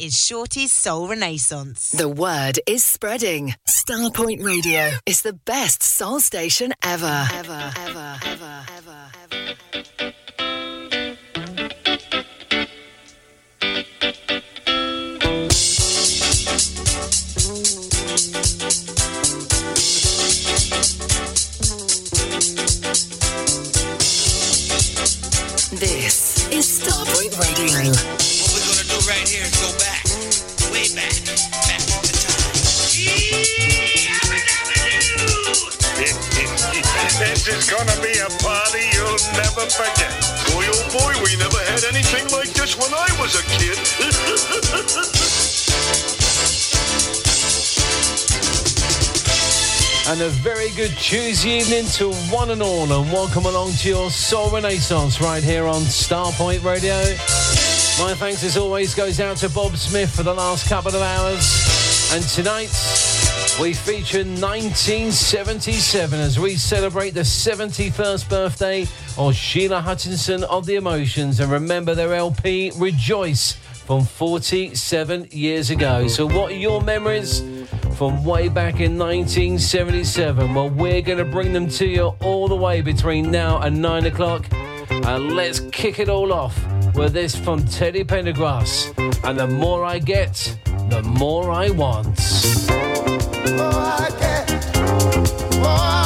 is Shorty's Soul Renaissance. The word is spreading. Starpoint Radio is the best soul station ever. Ever, ever, ever, ever, ever. This is Starpoint Radio. Here is go back, way back, back to time. this is gonna be a party you'll never forget. Boy, oh boy, we never had anything like this when I was a kid. And a very good Tuesday evening to one and all, and welcome along to your Soul Renaissance right here on Starpoint Radio. My thanks, as always, goes out to Bob Smith for the last couple of hours. And tonight, we feature 1977 as we celebrate the 71st birthday of Sheila Hutchinson of the Emotions and remember their LP Rejoice from 47 years ago. So, what are your memories from way back in 1977? Well, we're going to bring them to you all the way between now and 9 o'clock. And let's kick it all off with this from Teddy Pendergrass. And the more I get, the more I want. I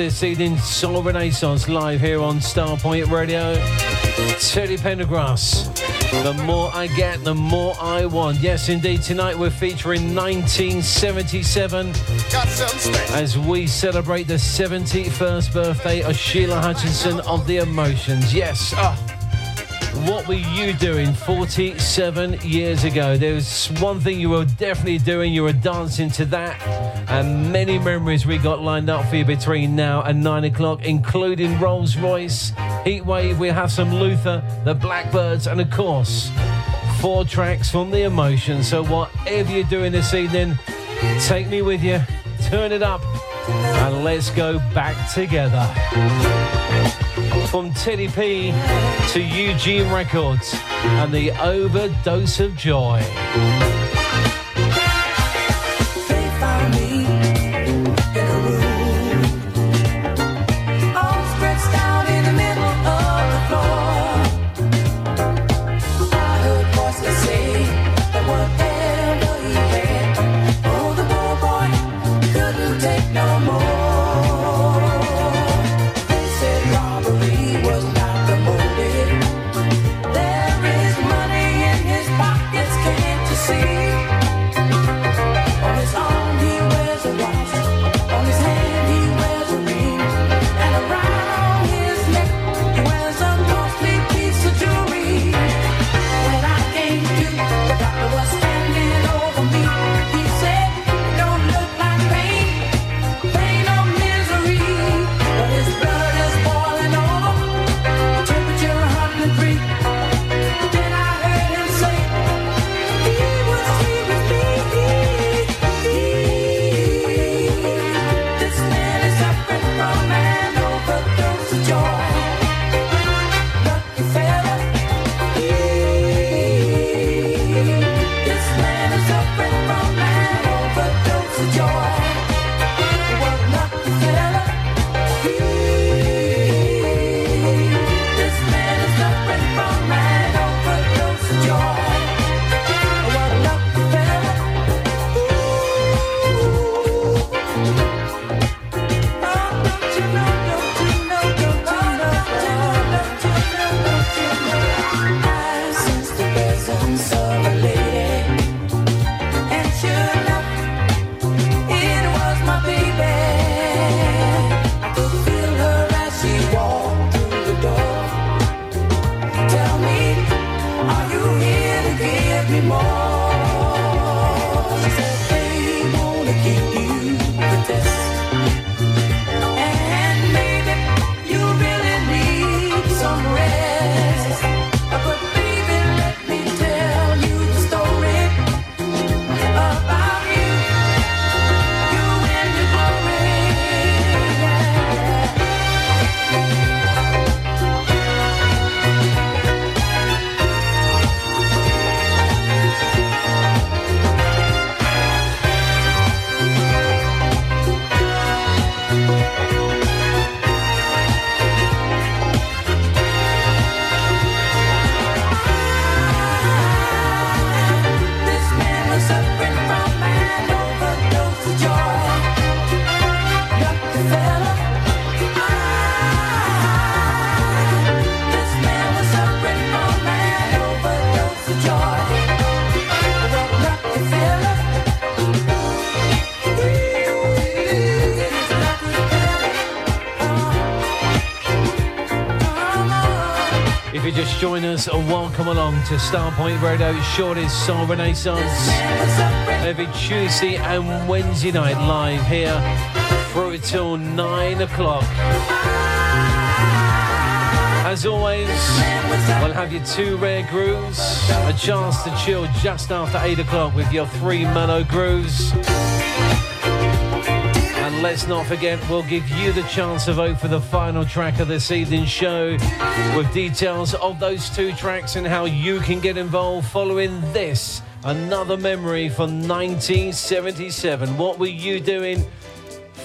this evening Soul Renaissance live here on Starpoint Radio. Teddy Pendergrass. The more I get, the more I want. Yes, indeed. Tonight we're featuring 1977 as we celebrate the 71st birthday of Sheila Hutchinson of the Emotions. Yes. Ah. What were you doing 47 years ago? There's one thing you were definitely doing. You were dancing to that. And many memories we got lined up for you between now and 9 o'clock, including Rose Royce, Heatwave. We have some Luther, the Blackbyrds, and of course, four tracks from The Emotion. So, whatever you're doing this evening, take me with you, turn it up, and let's go back together from Teddy P to Eugene Records and the overdose of joy. And welcome along to Starpoint Radio's Shorty's Soul Renaissance every Tuesday and Wednesday night live here through till 9 o'clock. As always, we'll have your two rare grooves, a chance to chill just after 8 o'clock with your three mellow grooves let's not forget, we'll give you the chance to vote for the final track of this evening's show with details of those two tracks and how you can get involved following this. Another memory from 1977. What were you doing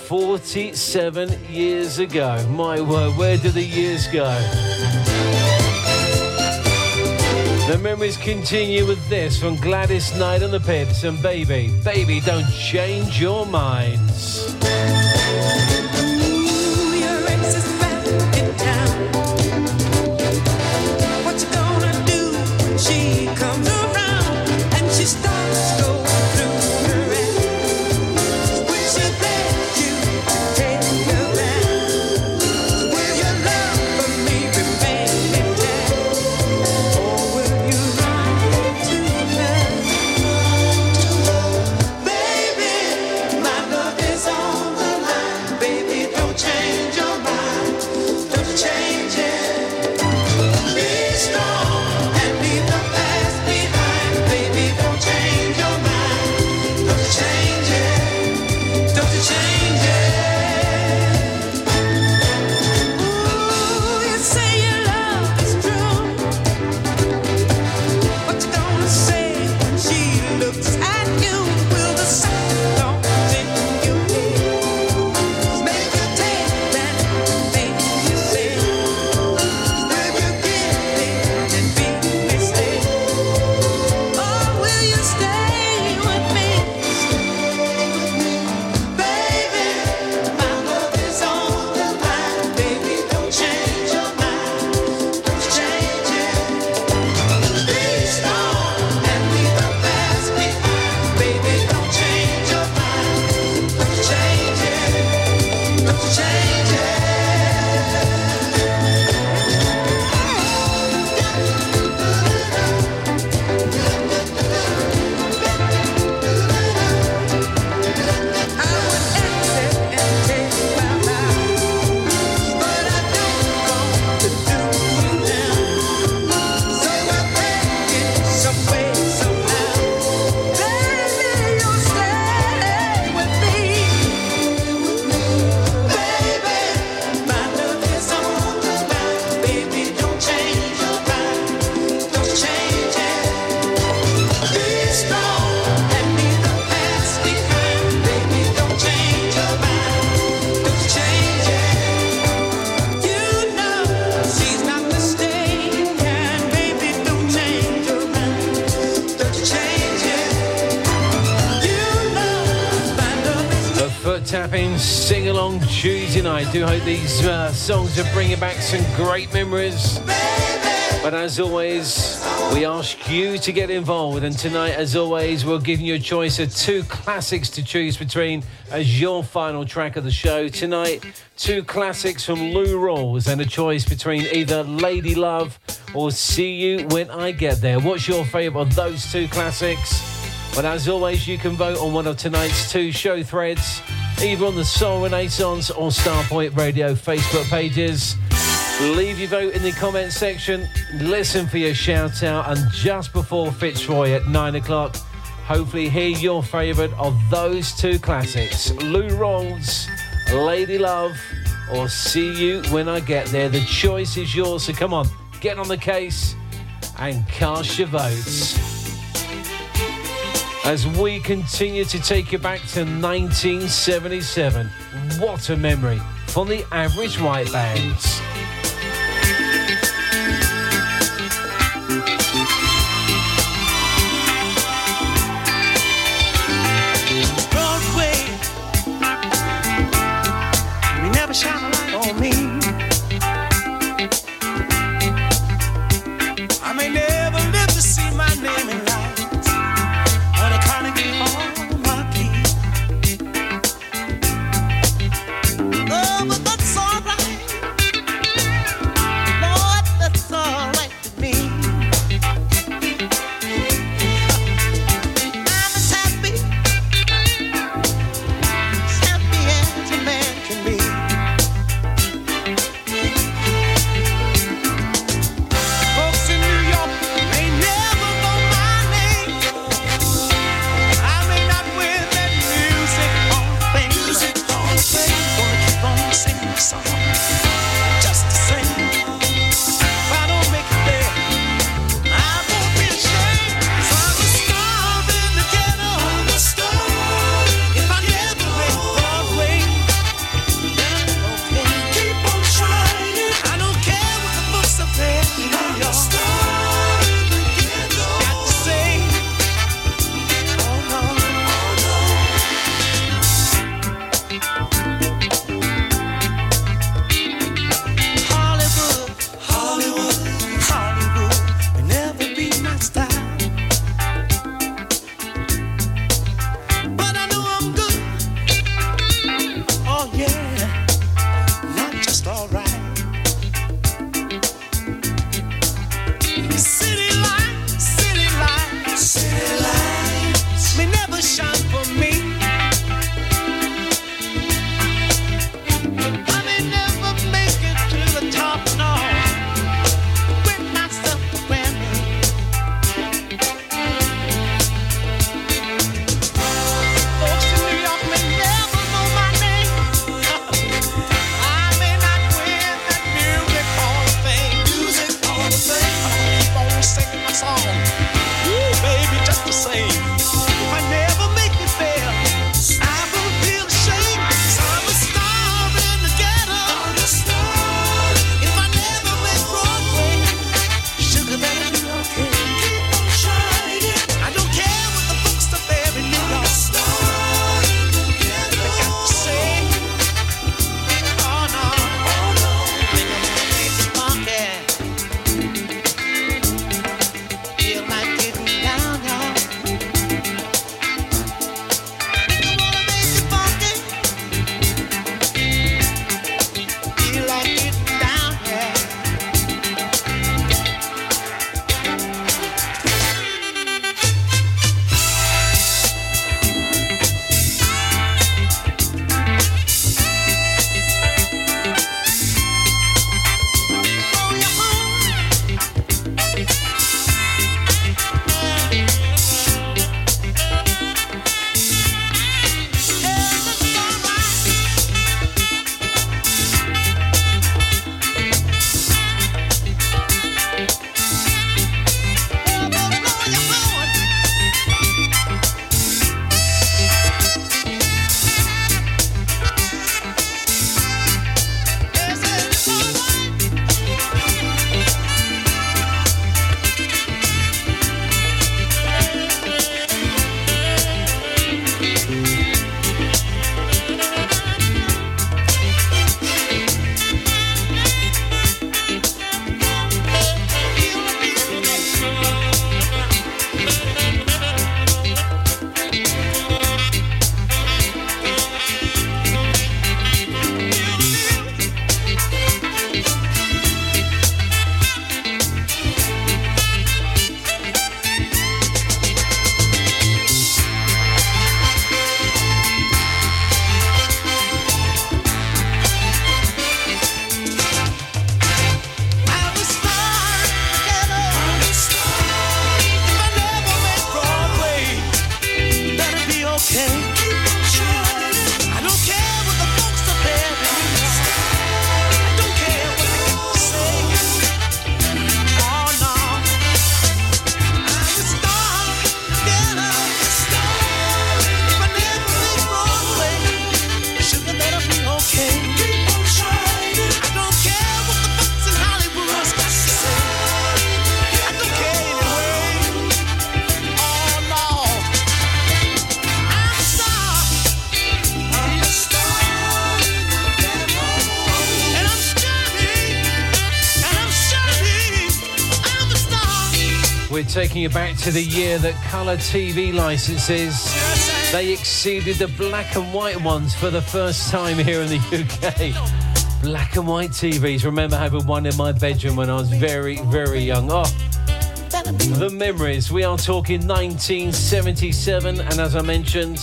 47 years ago? My word, where do the years go? The memories continue with this from Gladys Knight and the Pips and Baby, Baby, don't change your minds. As always, we ask you to get involved. And tonight, as always, we're giving you a choice of two classics to choose between as your final track of the show. Tonight, two classics from Lou Rawls and a choice between either Lady Love or See You When I Get There. What's your favourite of those two classics? But as always, you can vote on one of tonight's two show threads, either on the Soul Renaissance or Starpoint Radio Facebook pages. Leave your vote in the comment section. Listen for your shout out. And just before Fitzroy at nine o'clock, hopefully hear your favourite of those two classics Lou Rawls, Lady Love, or See You When I Get There. The choice is yours. So come on, get on the case and cast your votes. As we continue to take you back to 1977. What a memory from the average white bands. Taking you back to the year that colour TV licenses they exceeded the black and white ones for the first time here in the UK. Black and white TVs. Remember having one in my bedroom when I was very, very young. Oh, the memories. We are talking 1977, and as I mentioned,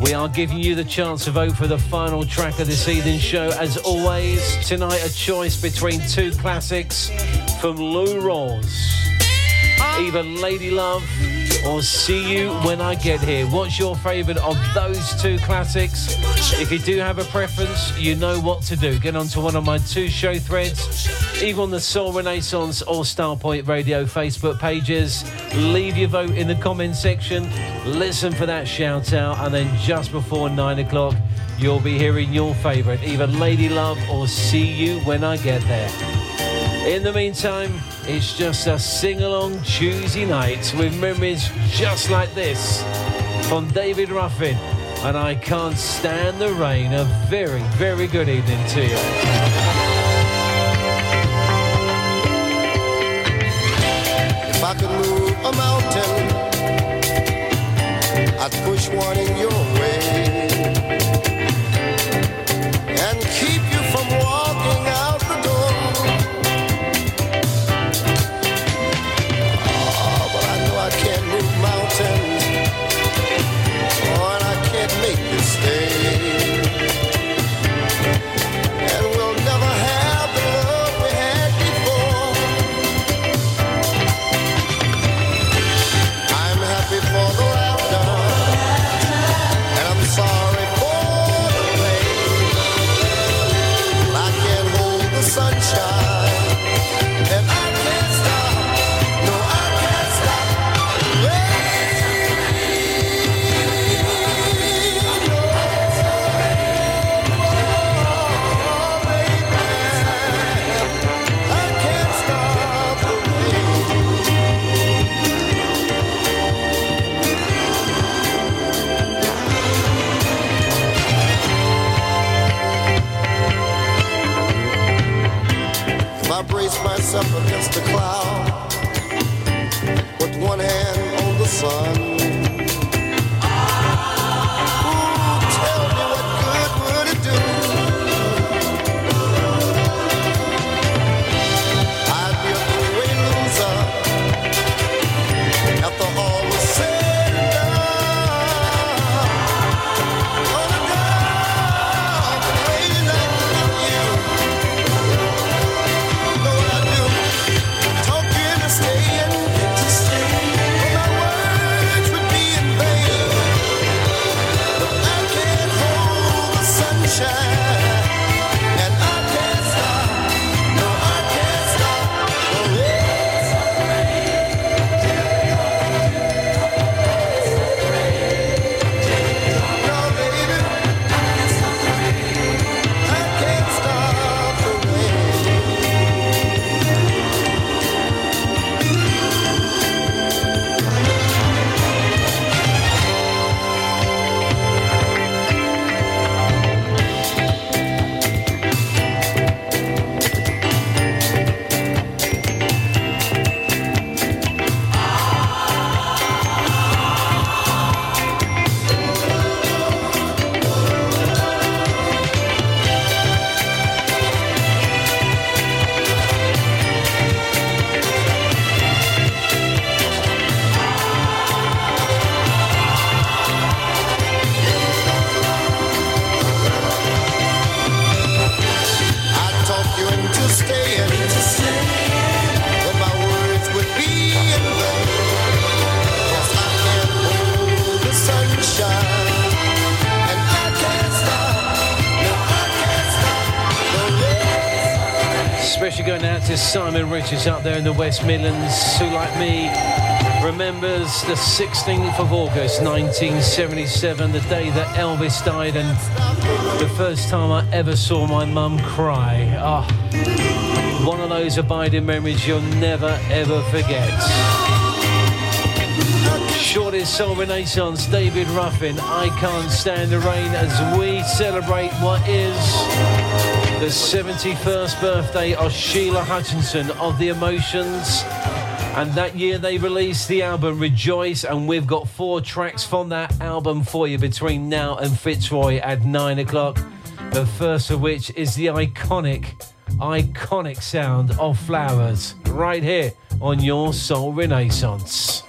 we are giving you the chance to vote for the final track of this evening's show. As always, tonight a choice between two classics from Lou Rawls. Uh-huh. Either Lady Love or See You When I Get Here. What's your favourite of those two classics? If you do have a preference, you know what to do. Get onto one of my two show threads, either on the Soul Renaissance or Starpoint Radio Facebook pages. Leave your vote in the comment section. Listen for that shout out, and then just before nine o'clock, you'll be hearing your favourite, either Lady Love or See You When I Get There. In the meantime, it's just a sing along Tuesday night with memories just like this from David Ruffin. And I can't stand the rain. A very, very good evening to you. If I could move a mountain, I'd push one in your way myself against a cloud, put one hand on the sun. Up there in the West Midlands, who, like me, remembers the 16th of August 1977, the day that Elvis died, and the first time I ever saw my mum cry. Ah, one of those abiding memories you'll never ever forget. Shorty's Soul Renaissance, David Ruffin, I Can't Stand the Rain, as we celebrate what is the 71st birthday of Sheila Hutchinson of the Emotions. And that year they released the album Rejoice, and we've got four tracks from that album for you between now and Fitzroy at nine o'clock. The first of which is the iconic, iconic sound of Flowers, right here on your Soul Renaissance.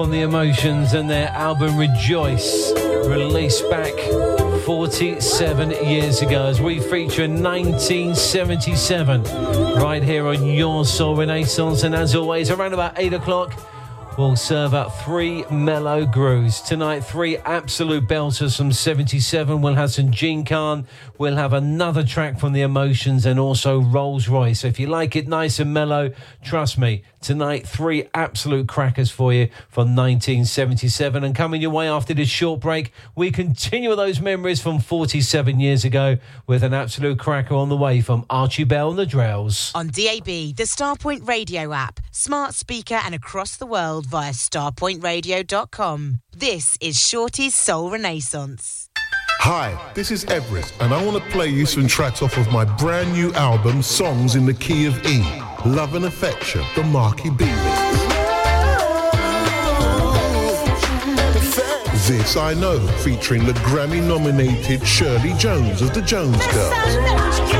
From the Emotions and their album Rejoice, released back 47 years ago as we feature in 1977 right here on Your Soul Renaissance. And as always, around about 8 o'clock, we'll serve up three mellow grooves. Tonight, three absolute belters from 77. We'll have some Jean Carn. We'll have another track from the Emotions and also Rose Royce. So if you like it nice and mellow, trust me, tonight, three absolute crackers for you from 1977. And coming your way after this short break, we continue those memories from 47 years ago with an absolute cracker on the way from Archie Bell and the Drells. On DAB, the Starpoint Radio app, smart speaker, and across the world via starpointradio.com. This is Shorty's Soul Renaissance. Hi, this is Everest, and I want to play you some tracks off of my brand new album, Songs in the Key of E. Love and Affection, the Marky B. This I Know, featuring the Grammy nominated Shirley Jones of the Jones Girls.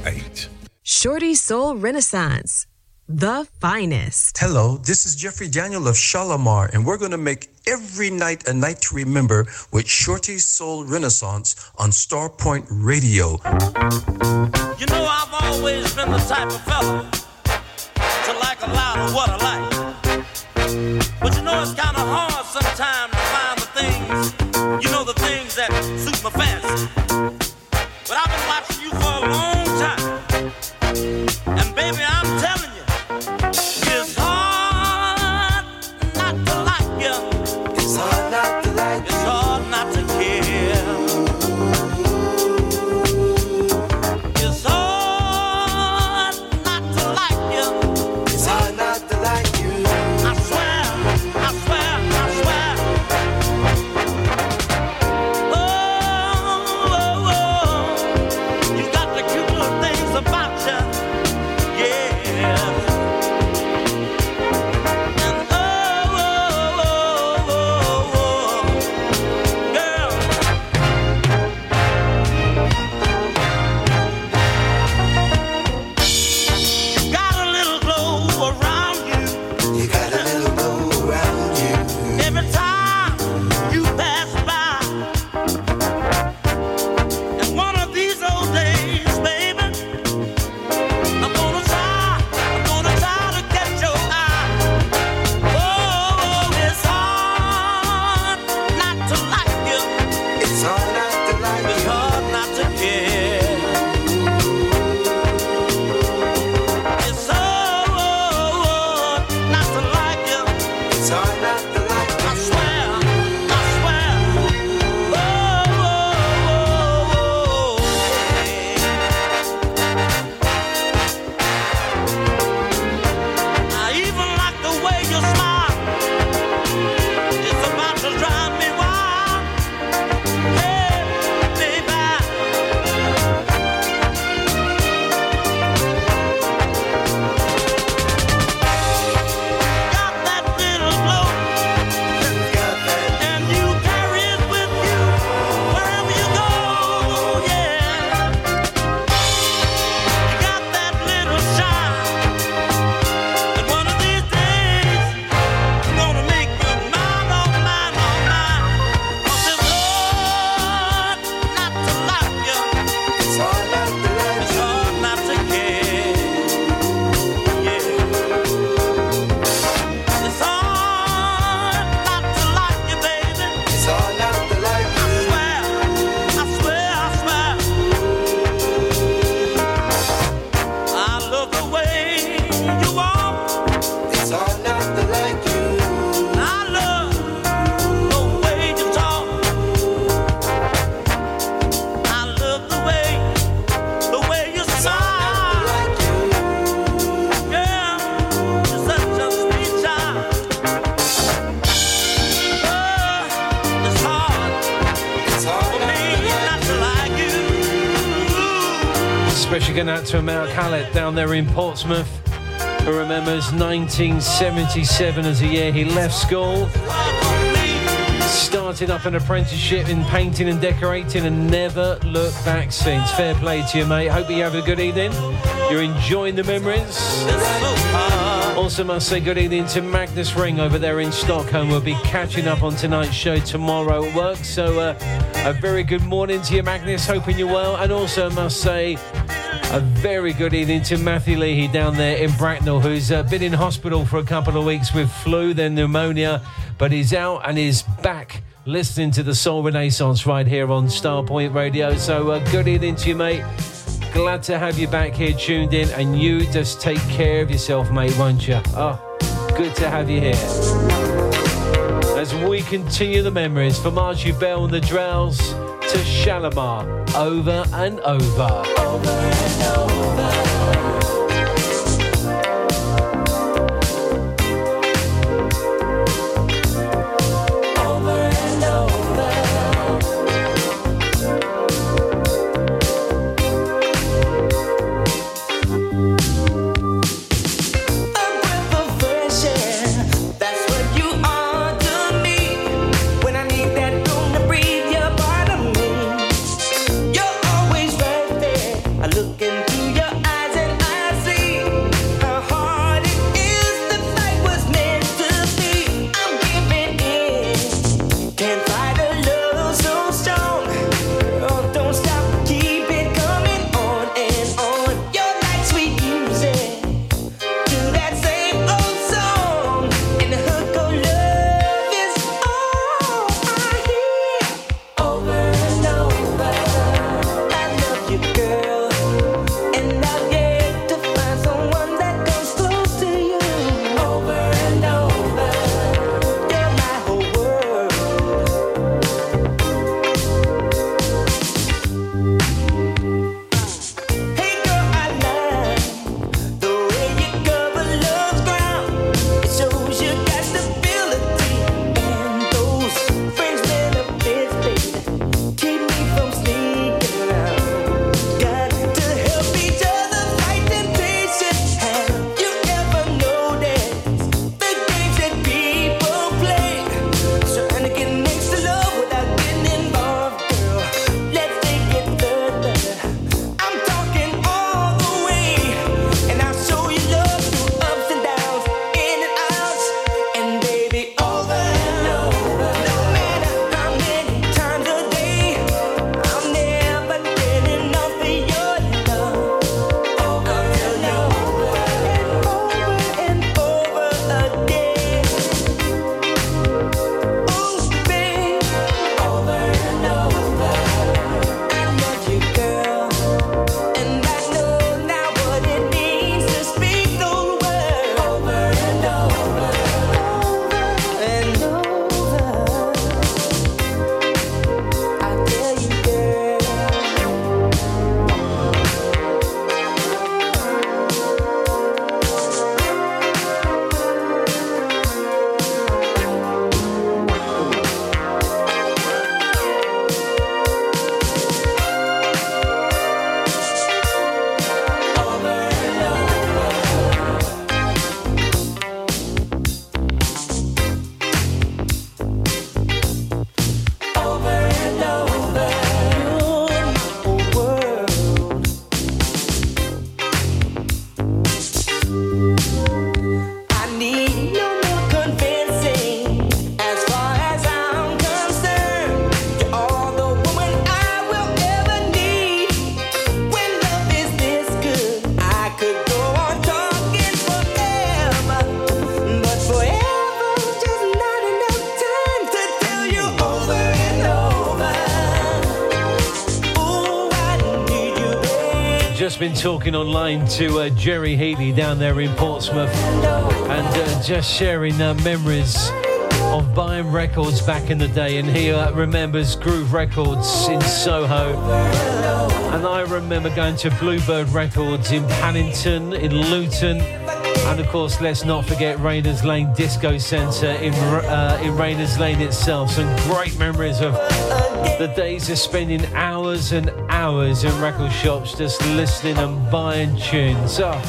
Shorty Soul Renaissance, the finest. Hello, this is Jeffrey Daniel of Shalamar, and we're going to make every night a night to remember with Shorty Soul Renaissance on Starpoint Radio. You know, I've always been the type of fella to like a lot of what I like. But you know, it's kind of hard sometimes to find the things, you know, the things that suit my fancy. But I've been watching you for a long down there in Portsmouth, who remembers 1977 as a year he left school, started up an apprenticeship in painting and decorating, and never looked back since. Fair play to you, mate. Hope you have a good evening. You're enjoying the memories. Also, must say good evening to Magnus Ring over there in Stockholm. We'll be catching up on tonight's show tomorrow at work. So, uh, a very good morning to you, Magnus. Hoping you're well. And also, must say a very good evening to Matthew Leahy down there in Bracknell, who's uh, been in hospital for a couple of weeks with flu, then pneumonia, but he's out and is back listening to the Soul Renaissance right here on Starpoint Radio. So, uh, good evening to you, mate. Glad to have you back here tuned in, and you just take care of yourself, mate, won't you? Oh, good to have you here. As we continue the memories from Archie Bell and the Drells to Shalamar, over and over. That's talking online to uh, Jerry Healy down there in Portsmouth and uh, just sharing uh, memories of buying records back in the day. And he uh, remembers Groove Records in Soho. And I remember going to Bluebird Records in Paddington, in Luton. And of course, let's not forget Rayners Lane Disco Centre in uh, in Rayners Lane itself. Some great memories of the days of spending hours and hours in record shops just listening and buying tunes. Oh.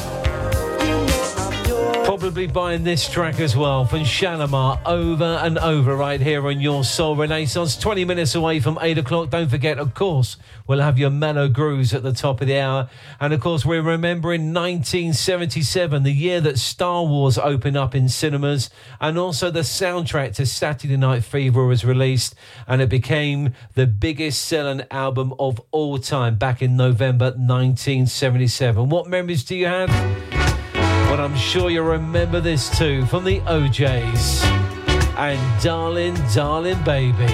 Probably buying this track as well from Shalamar over and over right here on your Soul Renaissance. 20 minutes away from 8 o'clock. Don't forget, of course, we'll have your mellow grooves at the top of the hour. And of course, we're remembering 1977, the year that Star Wars opened up in cinemas, and also the soundtrack to Saturday Night Fever was released, and it became the biggest selling album of all time back in November 1977. What memories do you have? But I'm sure you'll remember this too from the O'Jays. And darling, darling baby.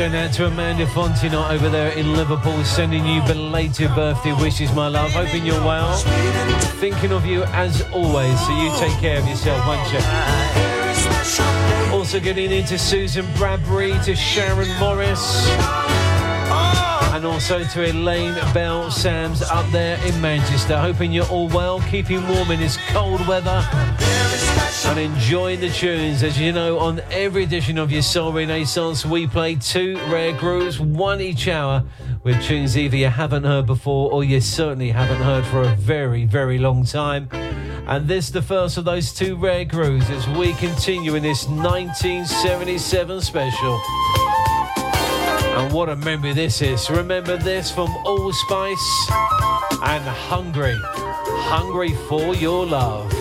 Going out to Amanda Fontenot over there in Liverpool, sending you belated birthday wishes, my love. Hoping you're well. Thinking of you as always, so you take care of yourself, won't you? Also getting into Susan Bradbury, to Sharon Morris, and also to Elaine Bell Sams up there in Manchester. Hoping you're all well, keeping warm in this cold weather, and enjoying the tunes. As you know, on every edition of your Soul Renaissance, we play two rare grooves, one each hour, with tunes either you haven't heard before or you certainly haven't heard for a very, very long time. And this the first of those two rare grooves as we continue in this 1977 special. And what a memory this is. Remember this from Allspice and Hungry. Hungry for your love.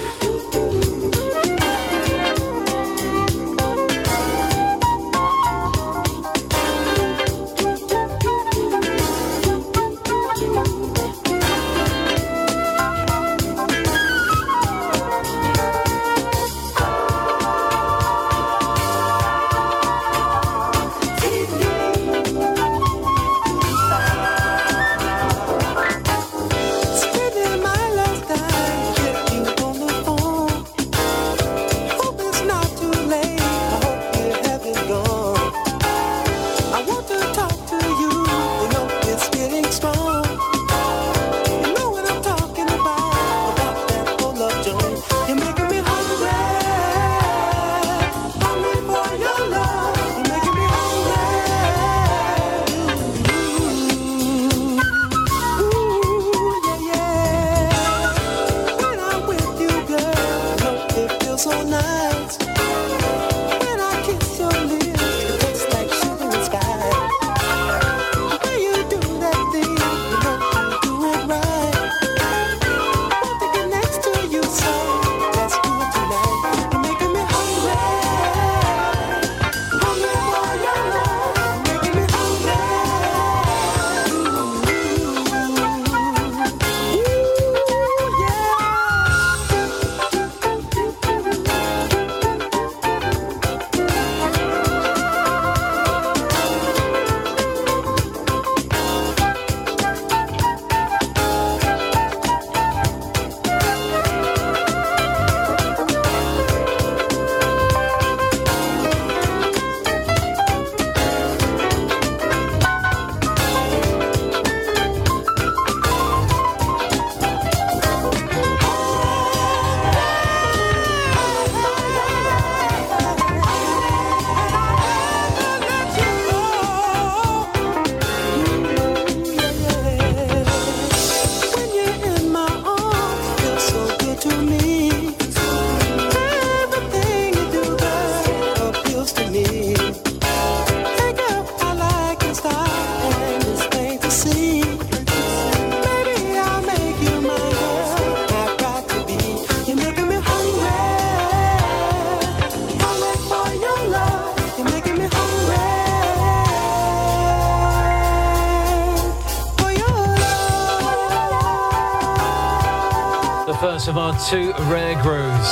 Two rare grooves.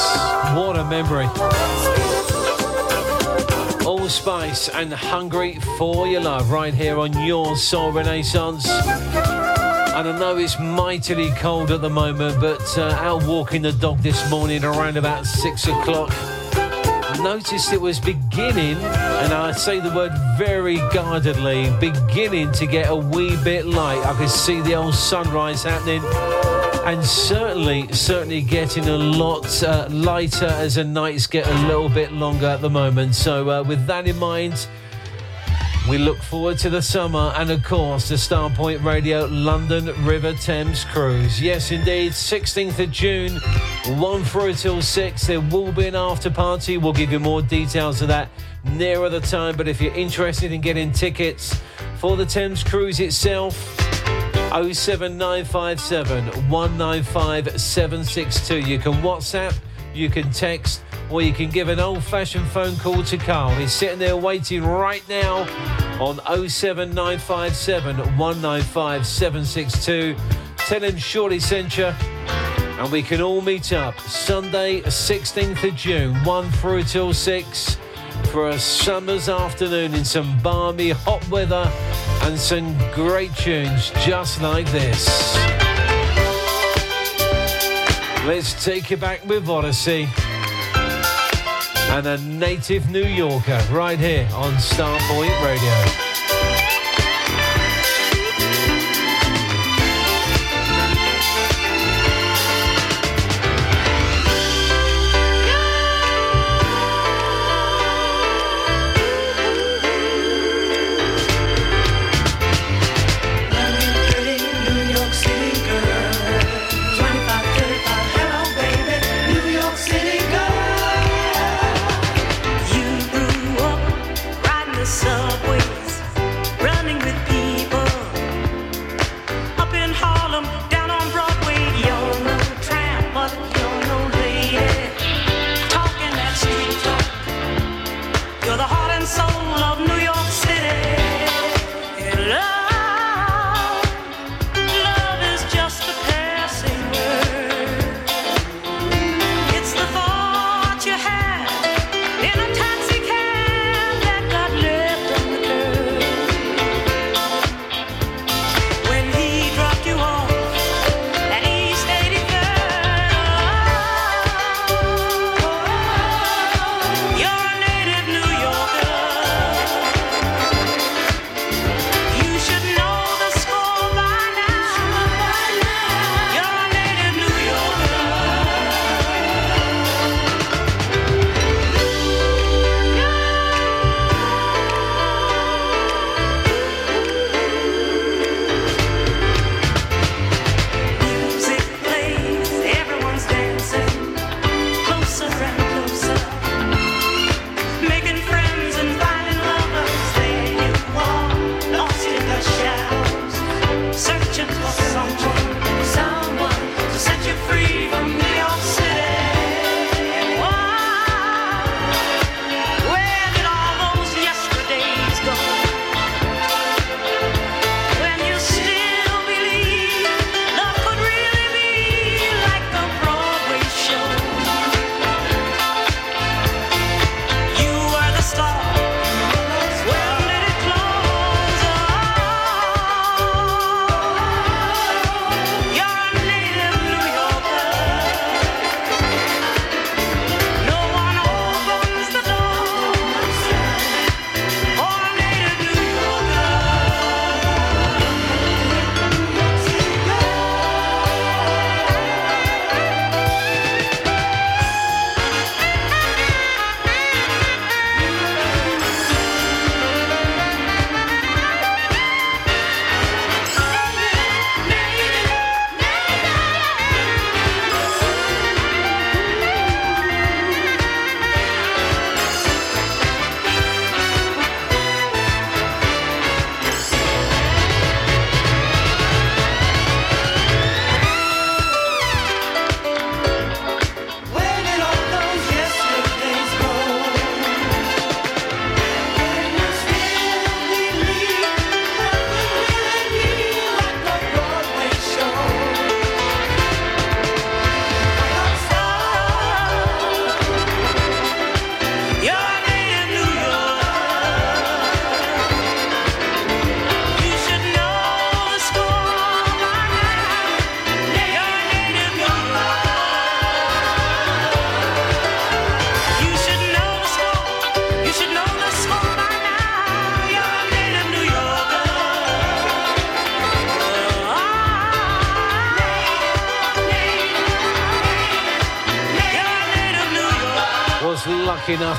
What a memory. All Spice and Hungry for Your Love right here on your Soul Renaissance. And I know it's mightily cold at the moment, but uh, out walking the dog this morning around about six o'clock, noticed it was beginning, and I say the word very guardedly, beginning to get a wee bit light. I could see the old sunrise happening, and certainly, certainly getting a lot uh, lighter as the nights get a little bit longer at the moment. So, uh, with that in mind, we look forward to the summer and, of course, the Starpoint Radio London River Thames cruise. Yes, indeed, 16th of June, 1 through till 6. There will be an after party. We'll give you more details of that nearer the time. But if you're interested in getting tickets for the Thames cruise itself, 07957 195 762. You can WhatsApp, you can text, or you can give an old fashioned phone call to Carl. He's sitting there waiting right now on 07957 195 762. Tell him Shorty sent you, and we can all meet up Sunday, 16th of June, 1 through till 6 for a summer's afternoon in some balmy hot weather and some great tunes just like this. Let's take you back with Odyssey and a native New Yorker right here on Starpoint Radio.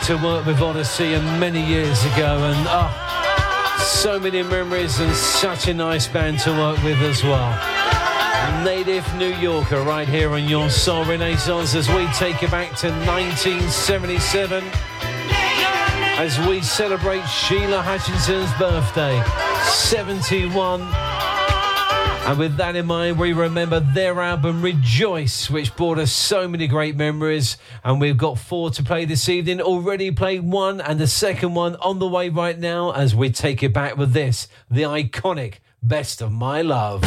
To work with Odyssey and many years ago, and oh, so many memories and such a nice band to work with as well. Native New Yorker right here on your Soul Renaissance as we take you back to 1977 as we celebrate Sheila Hutchinson's birthday, 71. And with that in mind, we remember their album Rejoice, which brought us so many great memories. And we've got four to play this evening. Already played one, and the second one on the way right now as we take it back with this the iconic Best of My Love.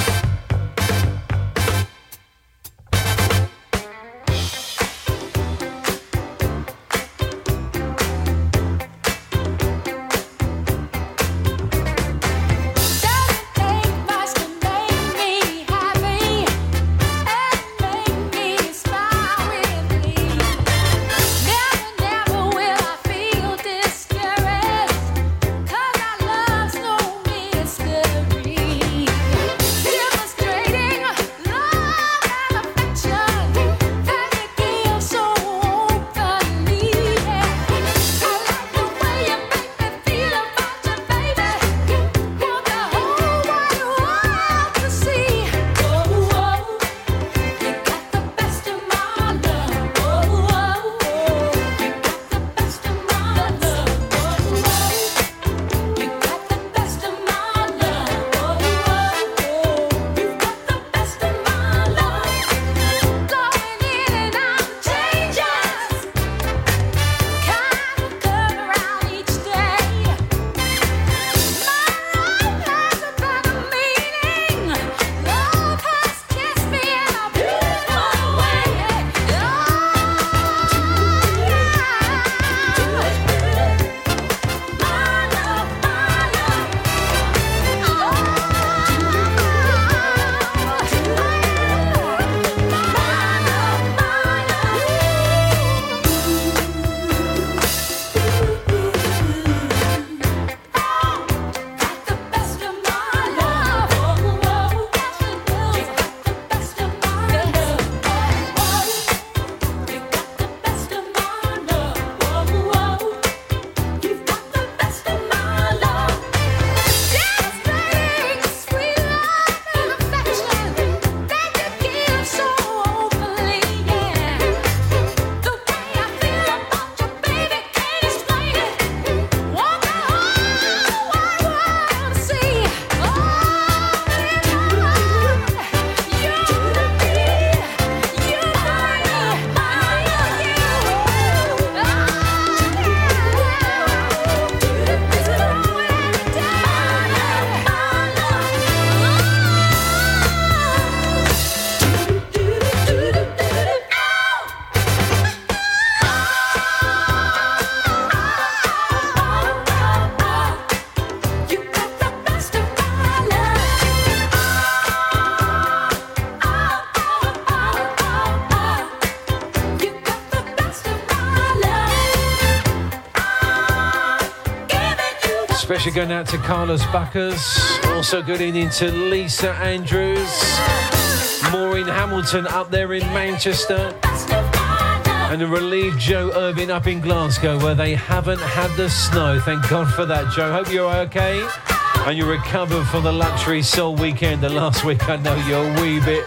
Going out to Carlos Bacchus. Also good evening to Lisa Andrews. Maureen Hamilton up there in Manchester. And a relieved Joe Irving up in Glasgow where they haven't had the snow. Thank God for that, Joe. Hope you're okay. And you recovered from the luxury soul weekend. The last week, I know you're a wee bit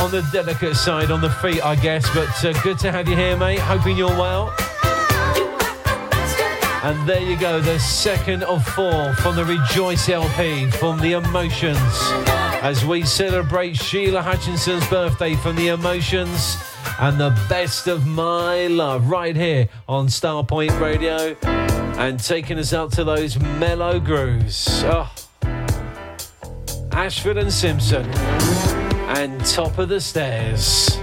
on the delicate side, on the feet, I guess. But uh, good to have you here, mate. Hoping you're well. And there you go, the second of four from the Rejoice LP from the Emotions. As we celebrate Sheila Hutchinson's birthday from the Emotions and the best of my love right here on Starpoint Radio and taking us out to those mellow grooves. Oh. Ashford and Simpson and Top of the Stairs.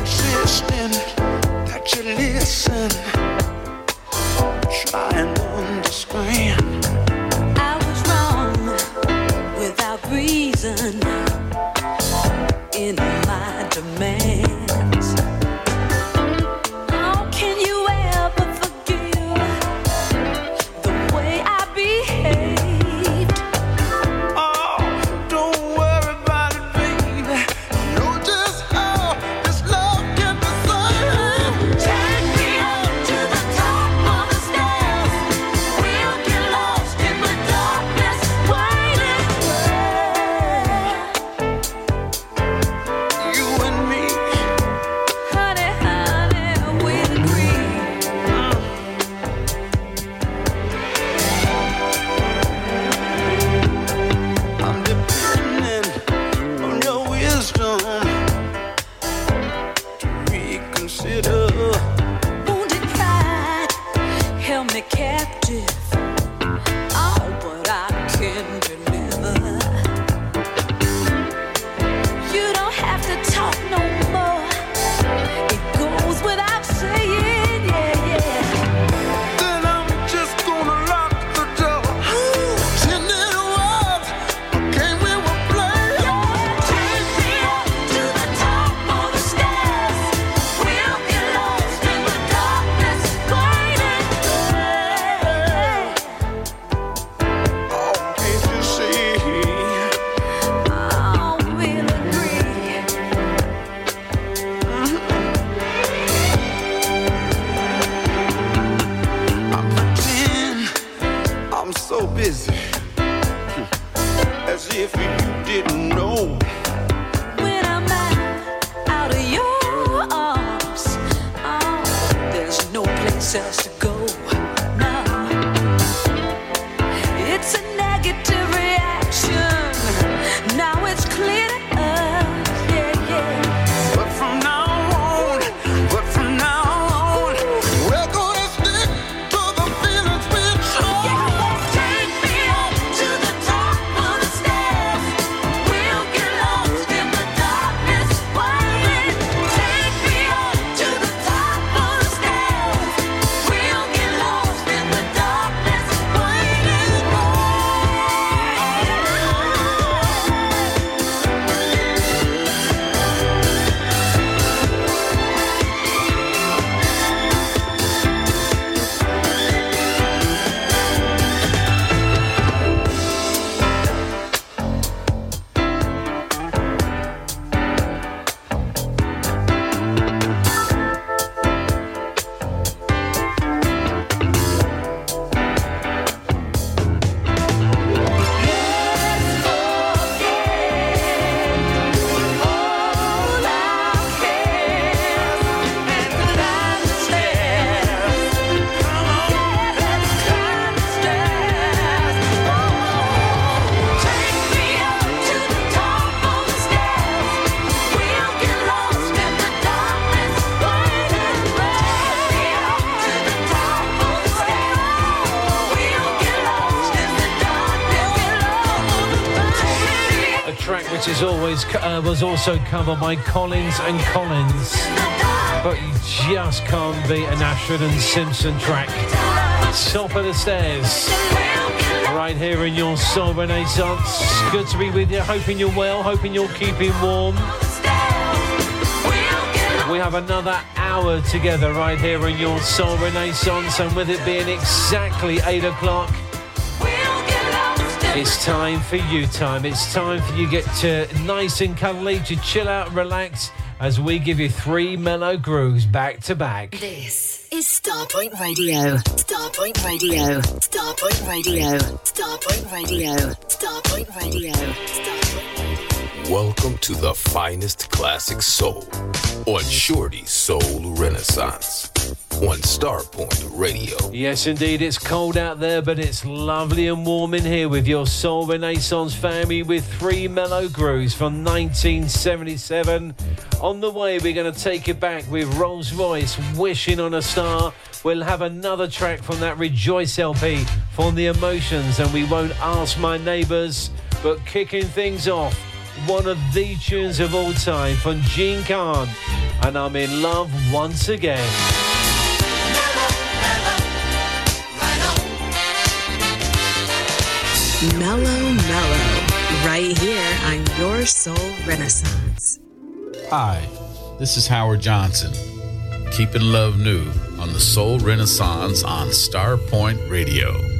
I'm insisting that you listen. Try uh, was also covered by Collins and Collins, but you just can't beat an Ashford and Simpson track. Top of the stairs, right here in your soul renaissance. Good to be with you. Hoping you're well. Hoping you're keeping warm. We have another hour together right here in your soul renaissance, and with it being exactly eight o'clock. It's time for you time. It's time for you get to nice and cuddly to chill out and relax as we give you three mellow grooves back to back. This is Starpoint Radio. Starpoint Radio. Starpoint Radio. Starpoint Radio. Starpoint Radio. Welcome to the finest classic soul on Shorty Soul Renaissance on Starpoint Radio. Yes, indeed, it's cold out there, but it's lovely and warm in here with your Soul Renaissance family with three mellow grooves from 1977. On the way, we're going to take it back with Rose Royce, Wishing on a Star. We'll have another track from that Rejoice LP from The Emotions, and we won't ask my neighbours, but kicking things off, one of the tunes of all time from Jean Carn, and I'm in love once again. Mellow Mellow, right here on Your Soul Renaissance. Hi, this is Howard Johnson. Keeping love new on the Soul Renaissance on Starpoint Radio.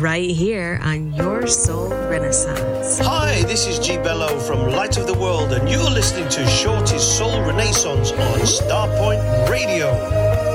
right here on Your Soul Renaissance. Hi, this is Gee Bello from Light of the World, and you're listening to Shorty's Soul Renaissance on Starpoint Radio.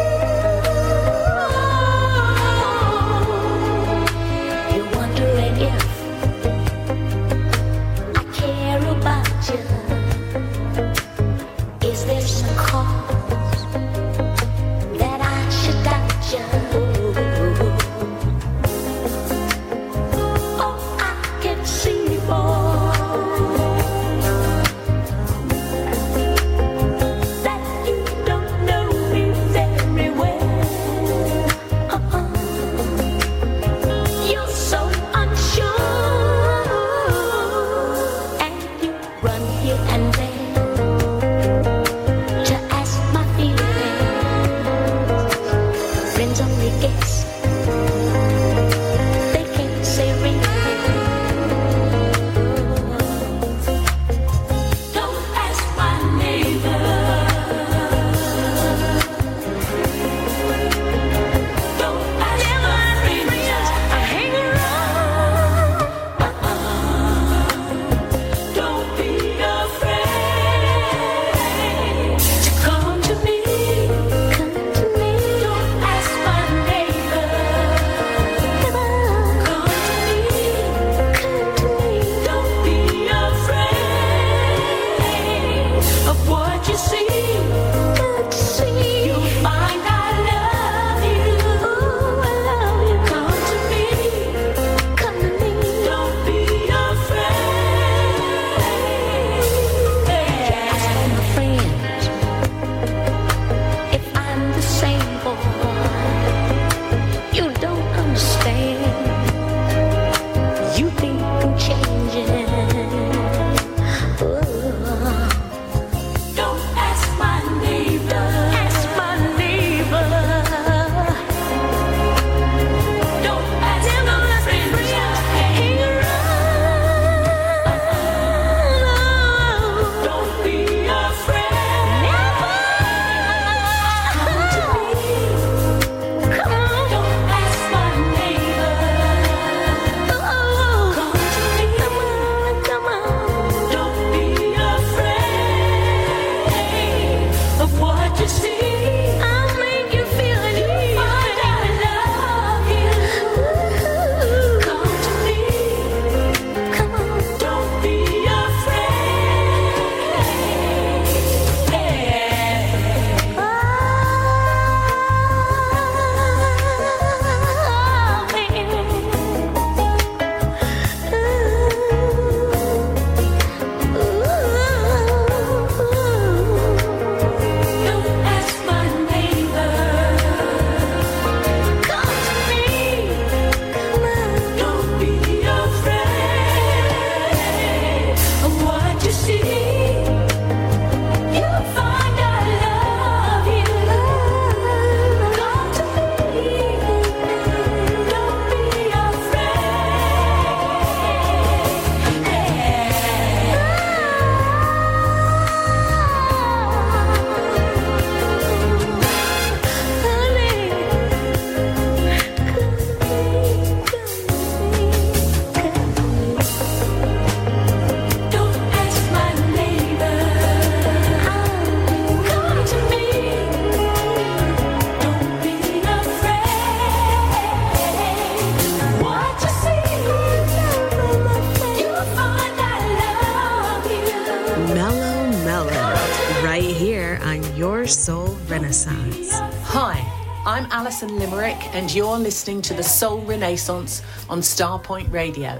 Alison Limerick, and you're listening to the Soul Renaissance on Starpoint Radio.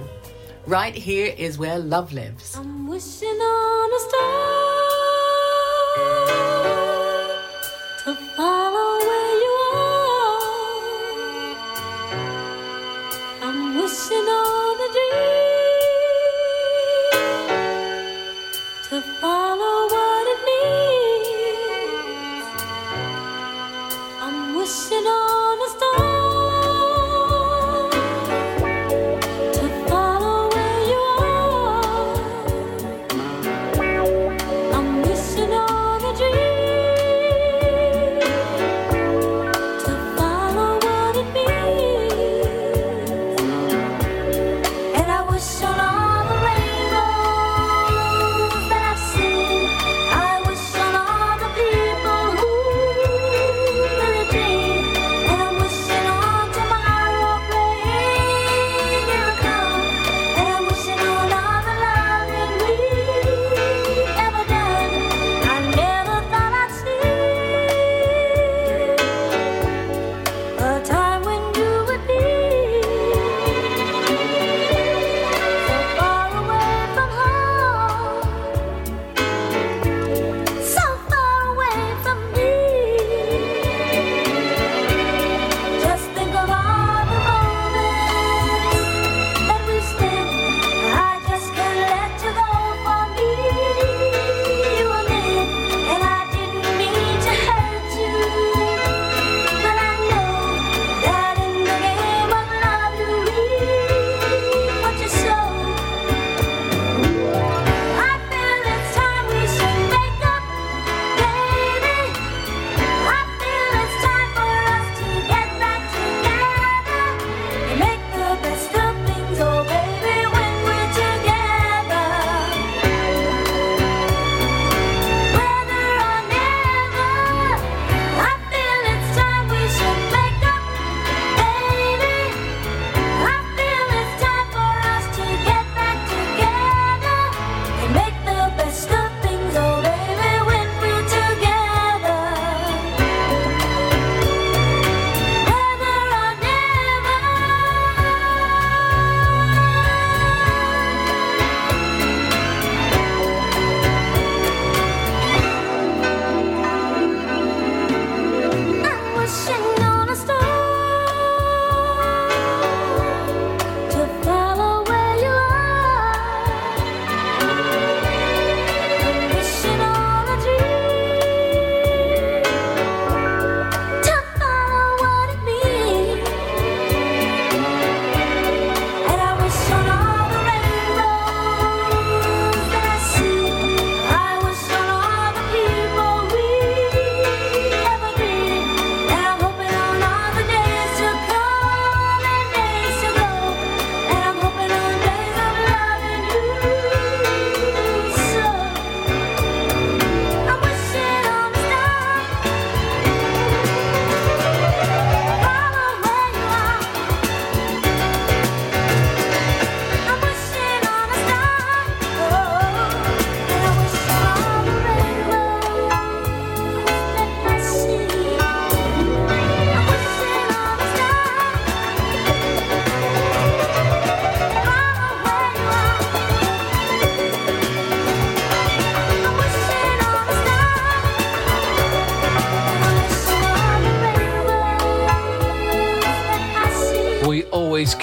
Right here is where love lives.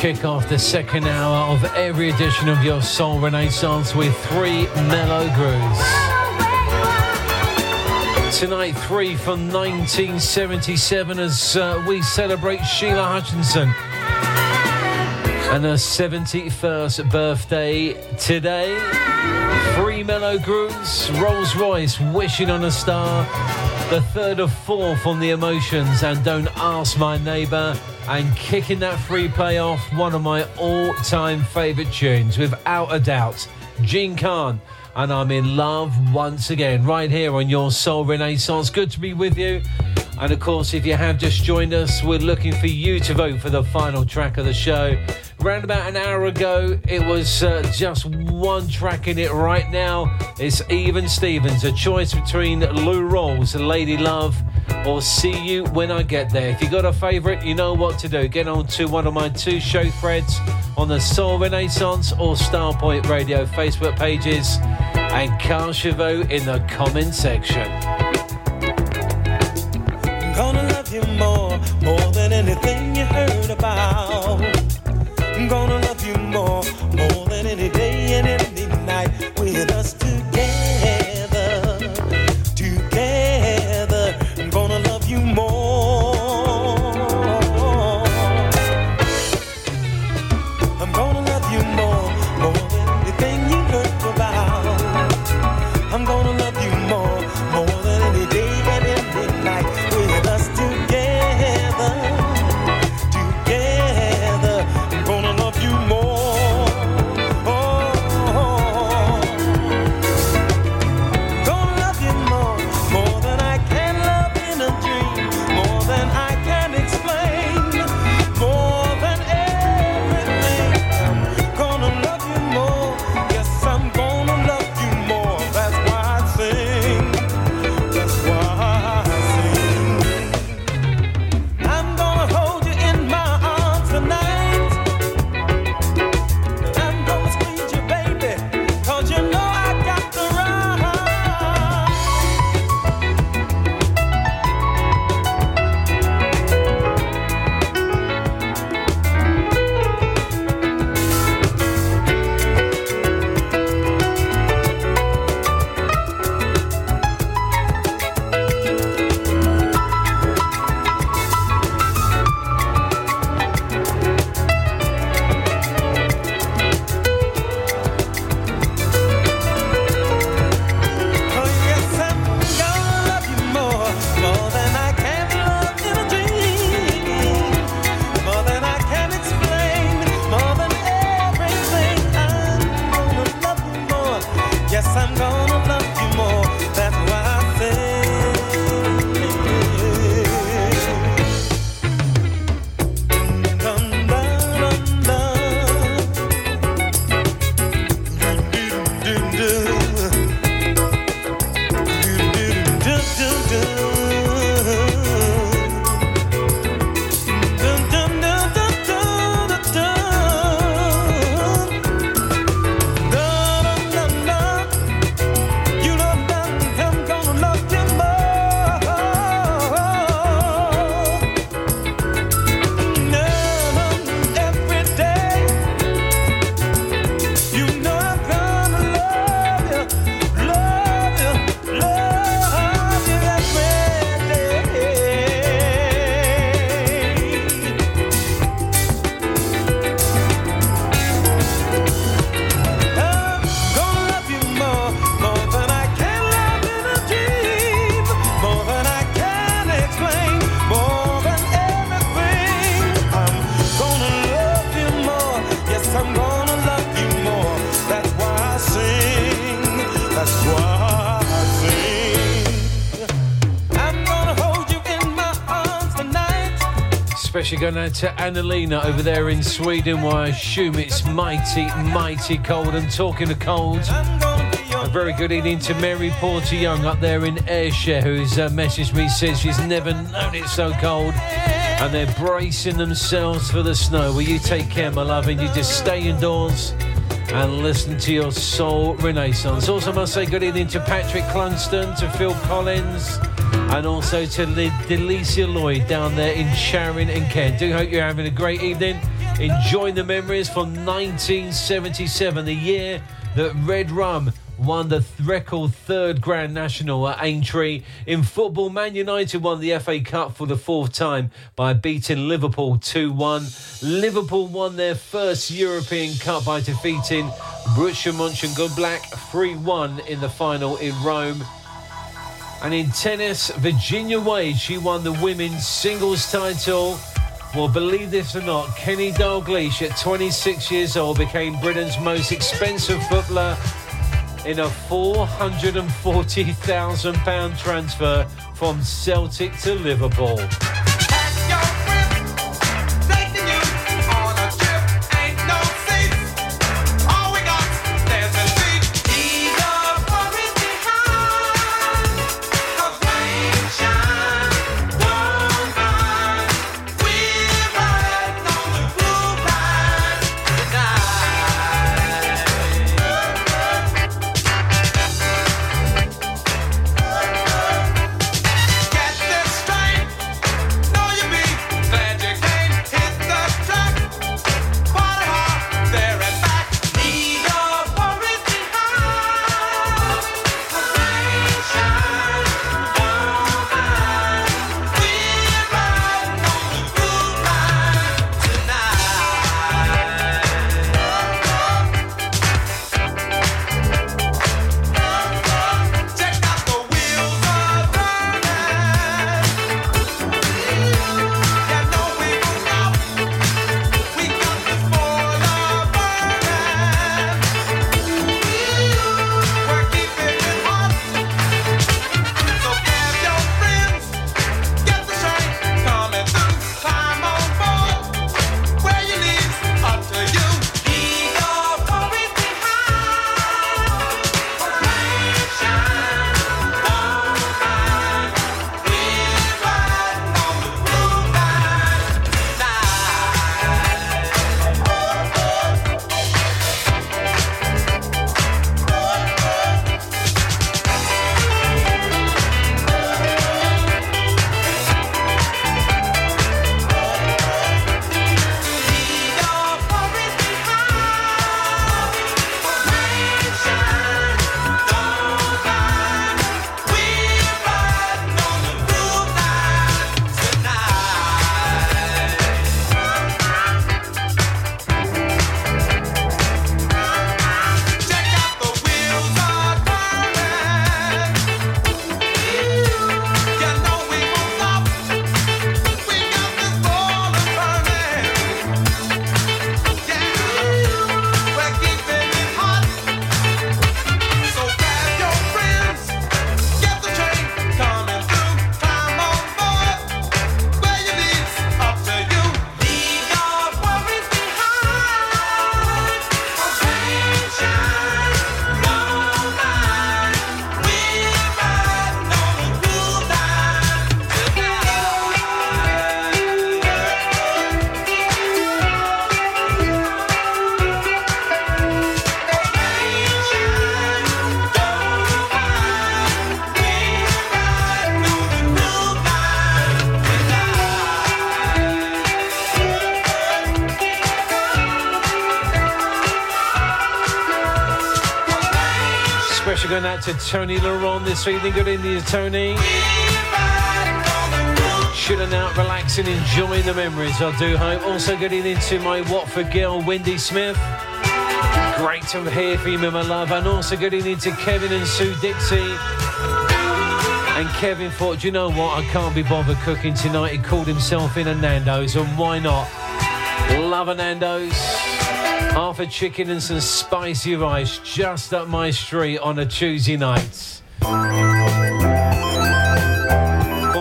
Kick off the second hour of every edition of your Soul Renaissance with three mellow grooves. Tonight, three from 1977 as uh, we celebrate Sheila Hutchinson and her 71st birthday today. Three mellow grooves, Rose Royce, Wishing on a Star, the third of four from The Emotions, and Don't Ask My Neighbour, and kicking that free play off, one of my all time favourite tunes, without a doubt, Jean Carn. And I'm in love once again, right here on your Soul Renaissance. Good to be with you. And of course, if you have just joined us, we're looking for you to vote for the final track of the show. Round about an hour ago, it was uh, just one track in it. Right now, it's Even Stevens, a choice between Lou Rawls, Lady Love, or See You When I Get There. If you got a favourite, you know what to do. Get on to one of my two show threads on the Soul Renaissance or Starpoint Radio Facebook pages and your vote in the comment section. Going out to Annalena over there in Sweden, where I assume it's mighty, mighty cold. And talking of cold, a very good evening to Mary Porter Young up there in Ayrshire, who's uh, messaged me, says she's never known it so cold. And they're bracing themselves for the snow. Will you take care, my love, and you just stay indoors and listen to your soul renaissance. Also, must say good evening to Patrick Clunston, to Phil Collins, and also to Li- Delicia Lloyd down there in Sharon and Kent. Do hope you're having a great evening. enjoying the memories from 1977, the year that Red Rum won the record third Grand National at Aintree. In football, Man United won the FA Cup for the fourth time by beating Liverpool 2 1. Liverpool won their first European Cup by defeating Borussia Mönchengladbach 3 1 in the final in Rome. And in tennis, Virginia Wade, she won the women's singles title. Well, believe this or not, Kenny Dalglish at 26 years old became Britain's most expensive footballer in a £440,000 transfer from Celtic to Liverpool. To Tony Laron this evening. Good evening, Tony. Chilling out, relaxing, enjoying the memories, I do hope. Also, good evening to my Watford girl, Wendy Smith. Great to hear from you, my love. And also, good evening to Kevin and Sue Dixie. And Kevin thought, "Do you know what? I can't be bothered cooking tonight. He called himself in a Nando's, and why not? Love a Nando's. Half a chicken and some spicy rice just up my street on a Tuesday night. From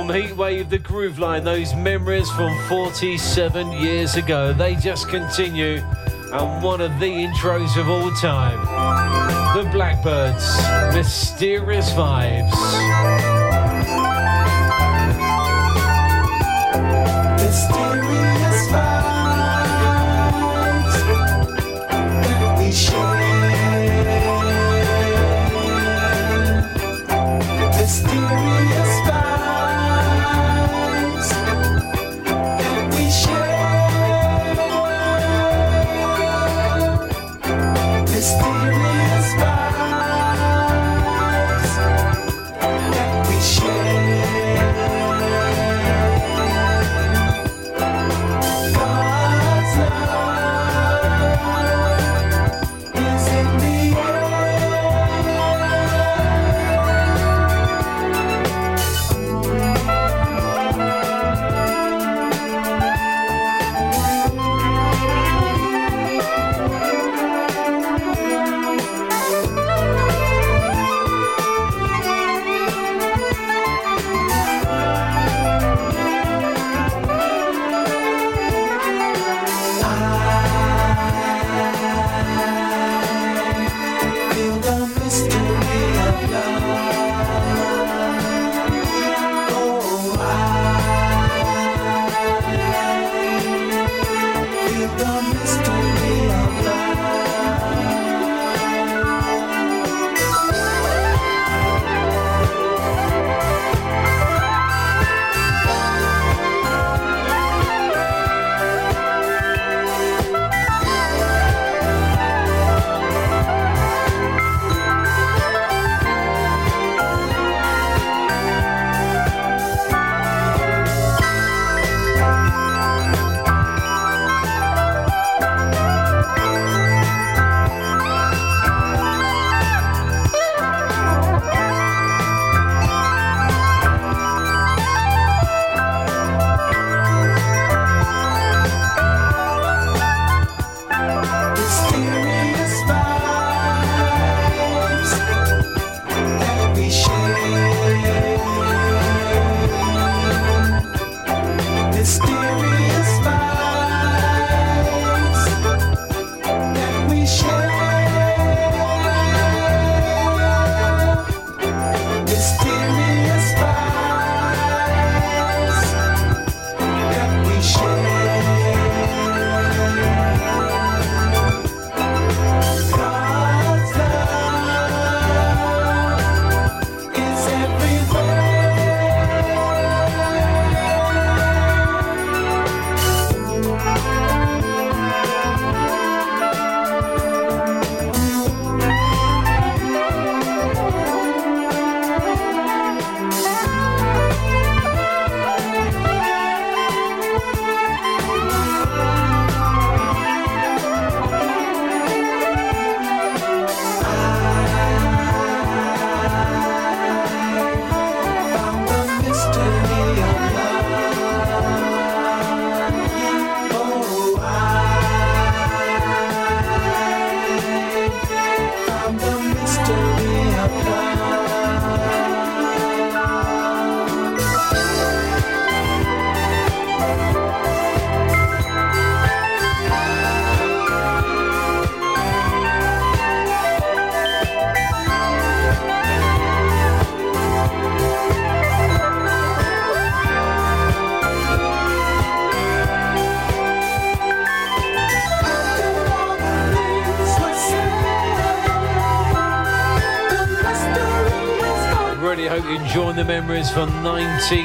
Heatwave, the Groove Line, those memories from 47 years ago, they just continue. And one of the intros of all time The Blackbyrds, Mysterious Vibes.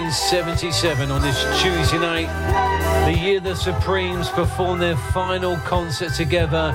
1977 on this Tuesday night. The year the Supremes performed their final concert together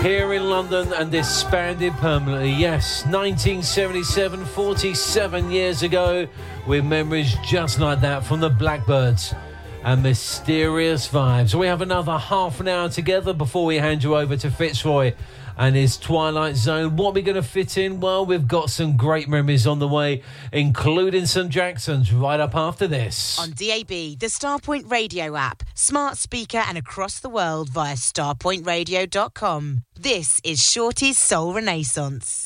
here in London and disbanded permanently. Yes, 1977, 47 years ago, with memories just like that from the Blackbyrds and mysterious vibes. We have another half an hour together before we hand you over to Fitzroy and his Twilight Zone. What are we going to fit in? Well, we've got some great memories on the way, including some Jacksons right up after this. On DAB, the Starpoint Radio app, smart speaker, and across the world via starpointradio.com. This is Shorty's Soul Renaissance.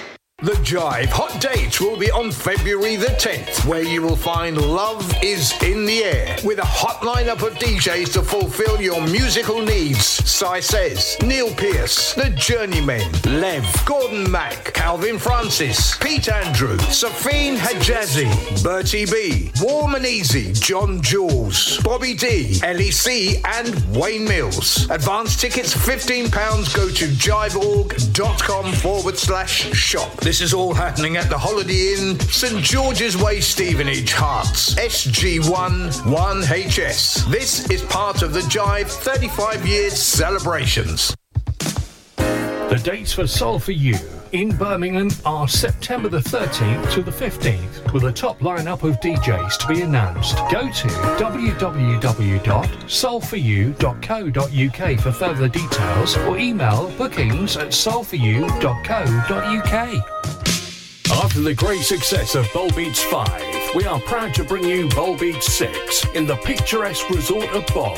The Jive Hot Dates will be on February the 10th, where you will find Love is in the Air with a hot lineup of DJs to fulfill your musical needs. Cy Says, Neil Pierce, The Journeymen, Lev, Gordon Mack, Calvin Francis, Pete Andrew, Safine Hajazi, Bertie B, Warm and Easy, John Jules, Bobby D, LEC, and Wayne Mills. Advance tickets £15. Go to jiveorg.com forward slash shop. This is all happening at the Holiday Inn, St George's Way, Stevenage, Herts, SG1 1HS. This is part of the Jive 35 years celebrations. The dates for Soul for You in Birmingham are September the 13th to the 15th, with a top lineup of DJs to be announced. Go to www.soulforyou.co.uk for further details or email bookings at soulforyou.co.uk. After the great success of Bol Beats 5, we are proud to bring you Bol Beats 6 in the picturesque resort of Bol.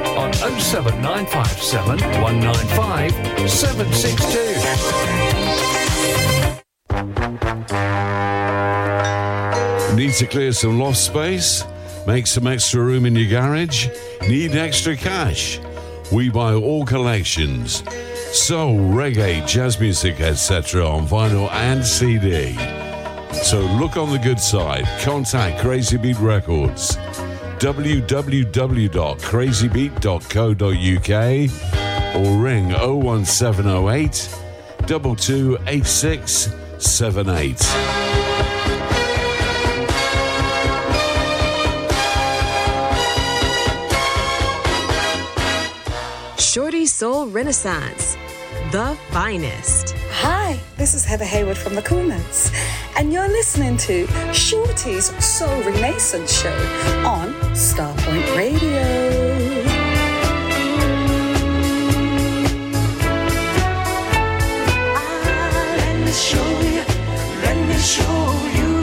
on 07957 195 762. Need to clear some loft space? Make some extra room in your garage? Need extra cash? We buy all collections. Soul, reggae, jazz music, etc. on vinyl and CD. So look on the good side. Contact Crazy Beat Records. www.crazybeat.co.uk or ring 01708 228678. Shorty Soul Renaissance, the finest. Hi, this is Heather Hayward from the Coolmans, and you're listening to Shorty's Soul Renaissance Show on Starpoint Radio. Ah, let me show you, let me show you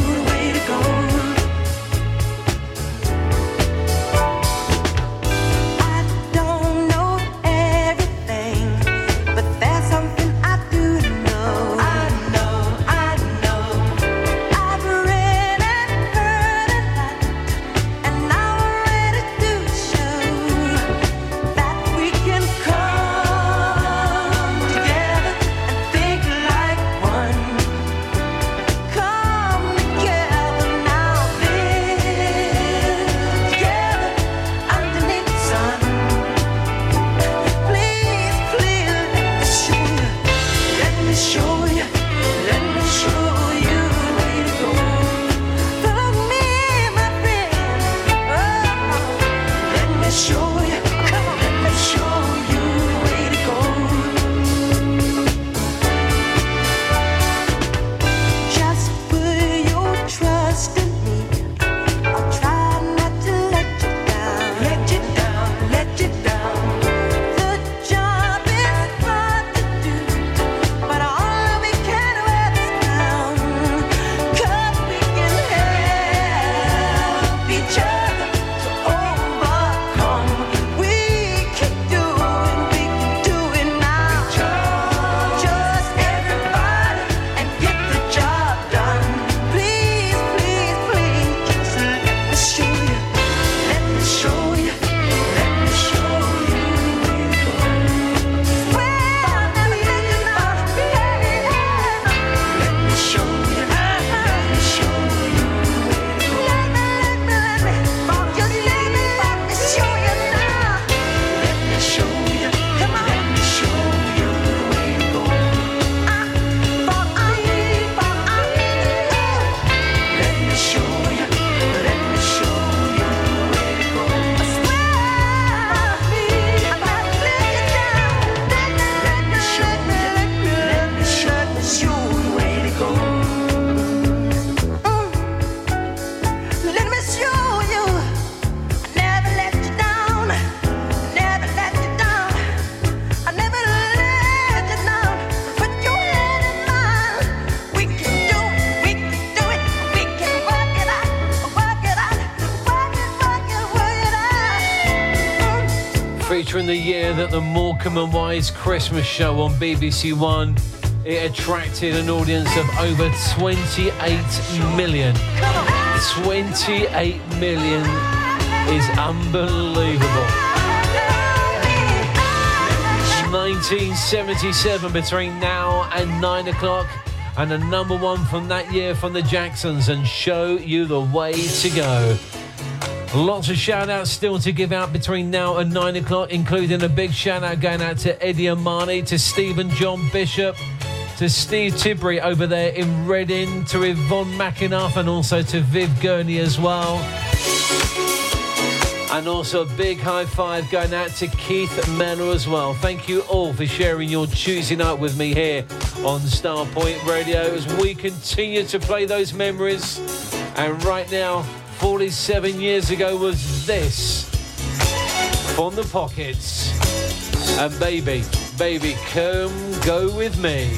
featuring the year that the Morecambe and Wise Christmas show on BBC One it attracted an audience of over 28 million. 28 million is unbelievable. 1977 between now and 9 o'clock and a number one from that year from the Jacksons and show you the way to go. Lots of shout outs still to give out between now and 9 o'clock, including a big shout out going out to Eddie Amani, to Stephen John Bishop, to Steve Tibbury over there in Reading, to Yvonne McInniff, and also to Viv Gurney as well. And also a big high five going out to Keith Manor as well. Thank you all for sharing your Tuesday night with me here on Starpoint Radio as we continue to play those memories. And right now, 47 years ago was this from the pockets. And baby, baby, come go with me.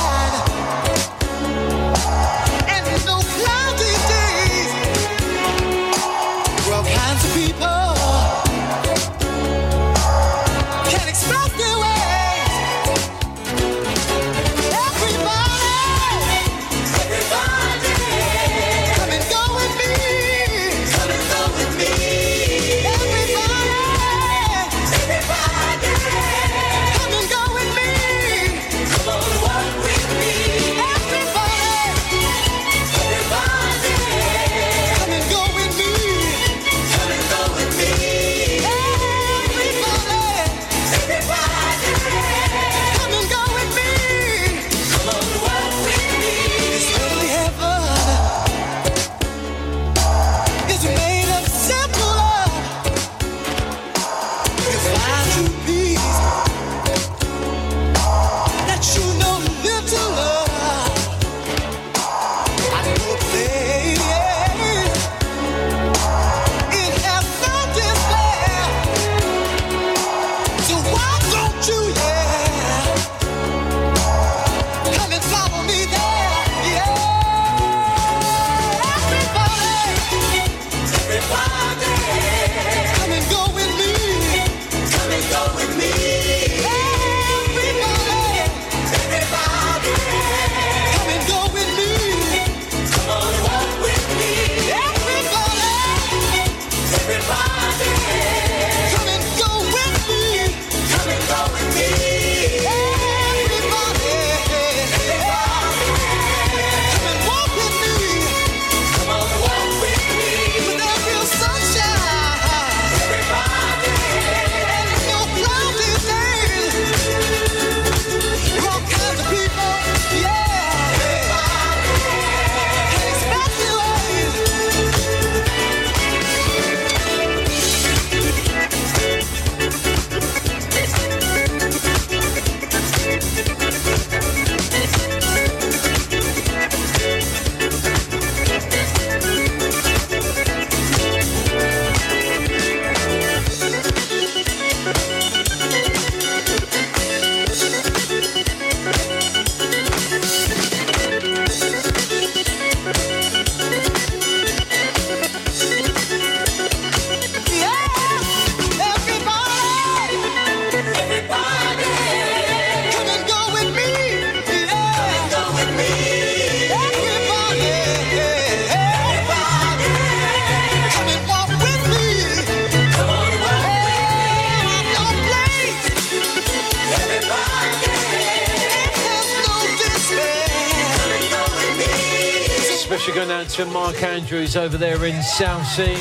Over there in Southsea.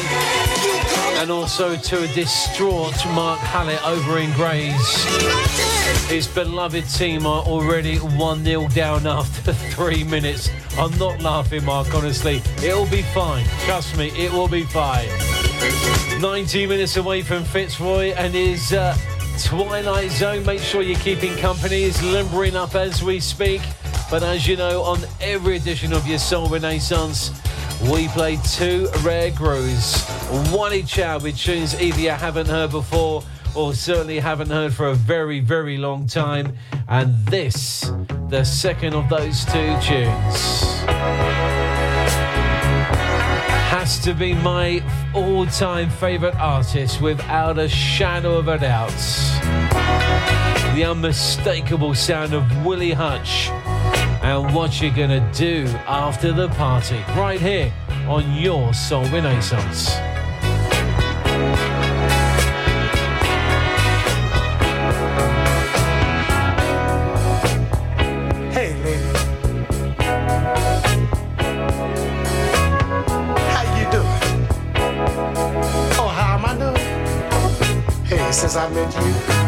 And also to a distraught Mark Hallett over in Grays. His beloved team are already 1 0 down after three minutes. I'm not laughing, Mark, honestly. It'll be fine. Trust me, it will be fine. 90 minutes away from Fitzroy and his uh, Twilight Zone. Make sure you're keeping company. Is limbering up as we speak. But as you know, on every edition of your Soul Renaissance, we play two rare grooves. One each hour with tunes either you haven't heard before or certainly haven't heard for a very, very long time. And this, the second of those two tunes has to be my all-time favorite artist without a shadow of a doubt. The unmistakable sound of Willie Hutch and what you're gonna do after the party right here on your Soul Renaissance. Hey, lady. How you doing? Oh, how am I doing? Hey, since I met you,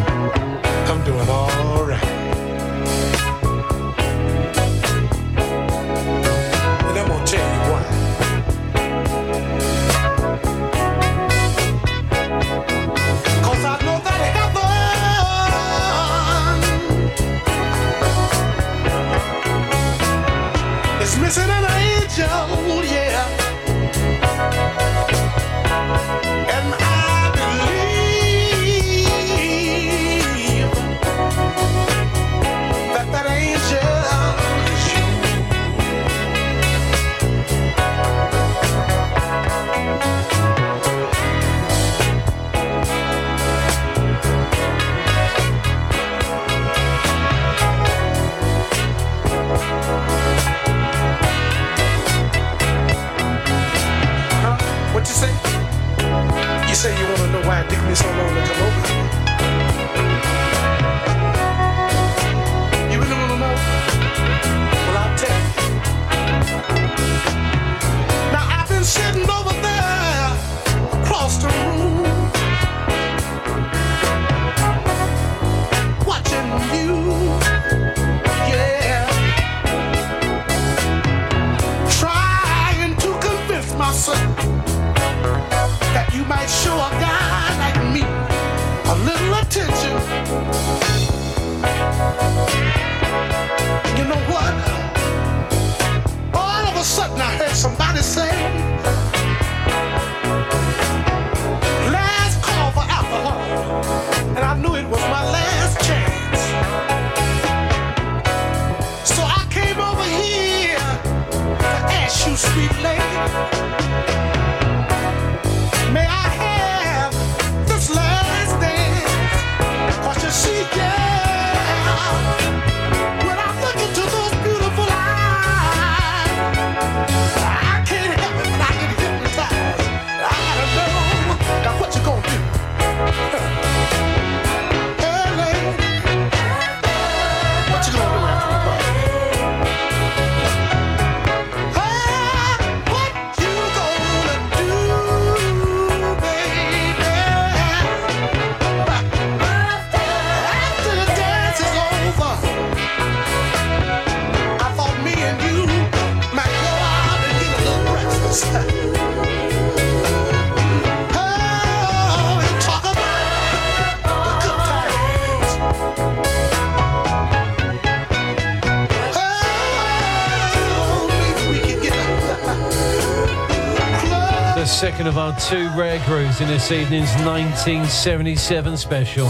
The second of our two rare grooves in this evening's 1977 special.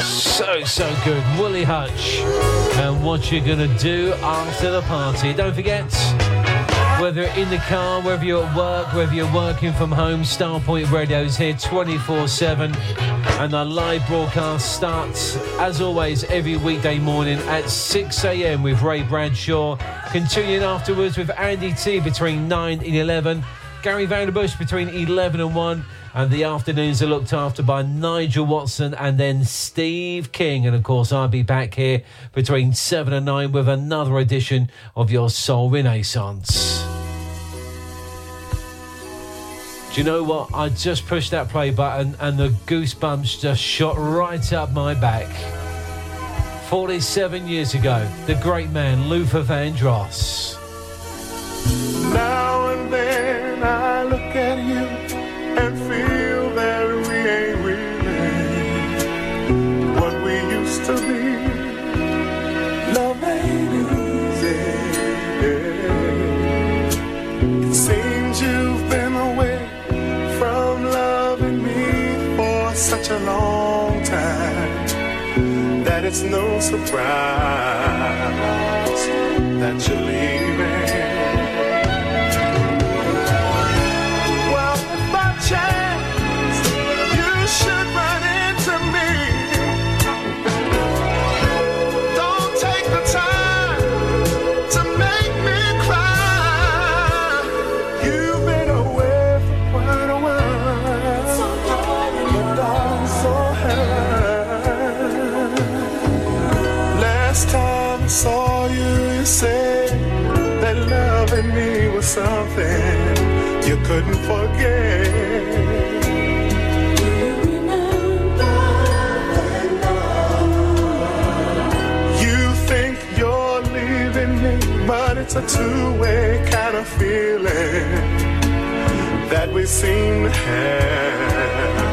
So, so good. Willie Hutch. And what you're going to do after the party. Don't forget, whether in the car, whether you're at work, whether you're working from home, Starpoint Radio is here 24 7. And our live broadcast starts, as always, every weekday morning at 6 a.m. with Ray Bradshaw. Continuing afterwards with Andy T between 9 and 11, Gary Vanderbush between 11 and 1. And the afternoons are looked after by Nigel Watson and then Steve King. And of course, I'll be back here between 7 and 9 with another edition of your Soul Renaissance. Do you know what? I just pushed that play button and the goosebumps just shot right up my back. 47 years ago, the great man Luther Vandross. Now and then I look at you and feel that we ain't really what we used to be. such a long time that it's no surprise that you leave. something you couldn't forget. but it's a two-way kind of feeling that we seem to have.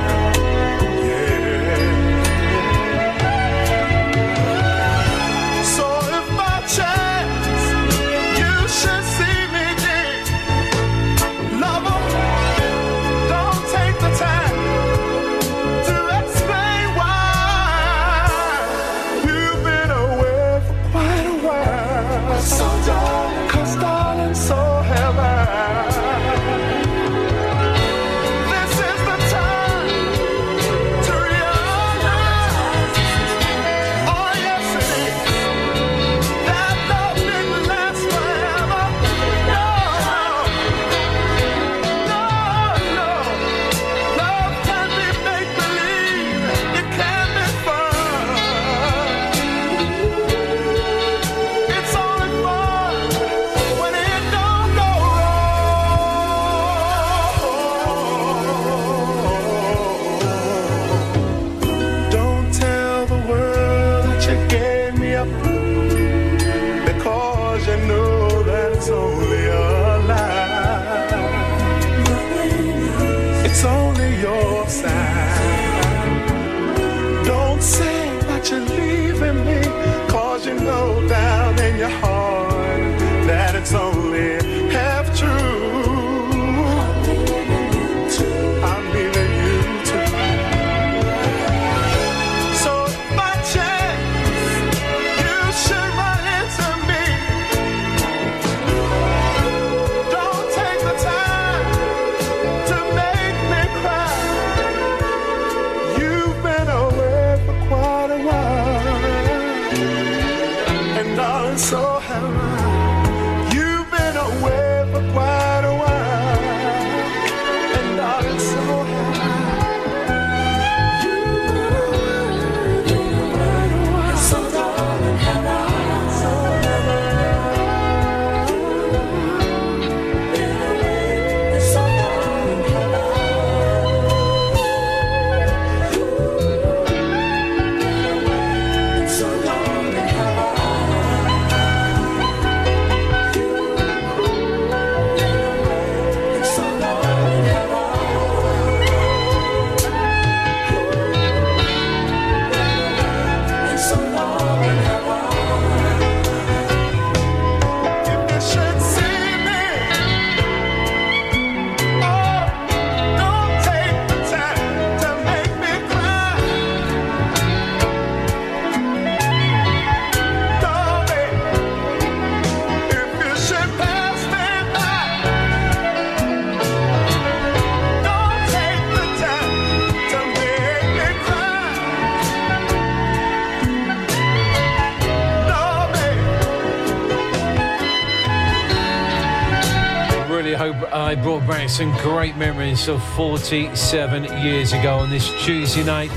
Some great memories of 47 years ago on this Tuesday night.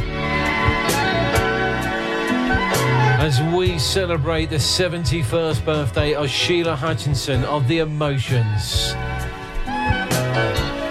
As we celebrate the 71st birthday of Sheila Hutchinson of The Emotions.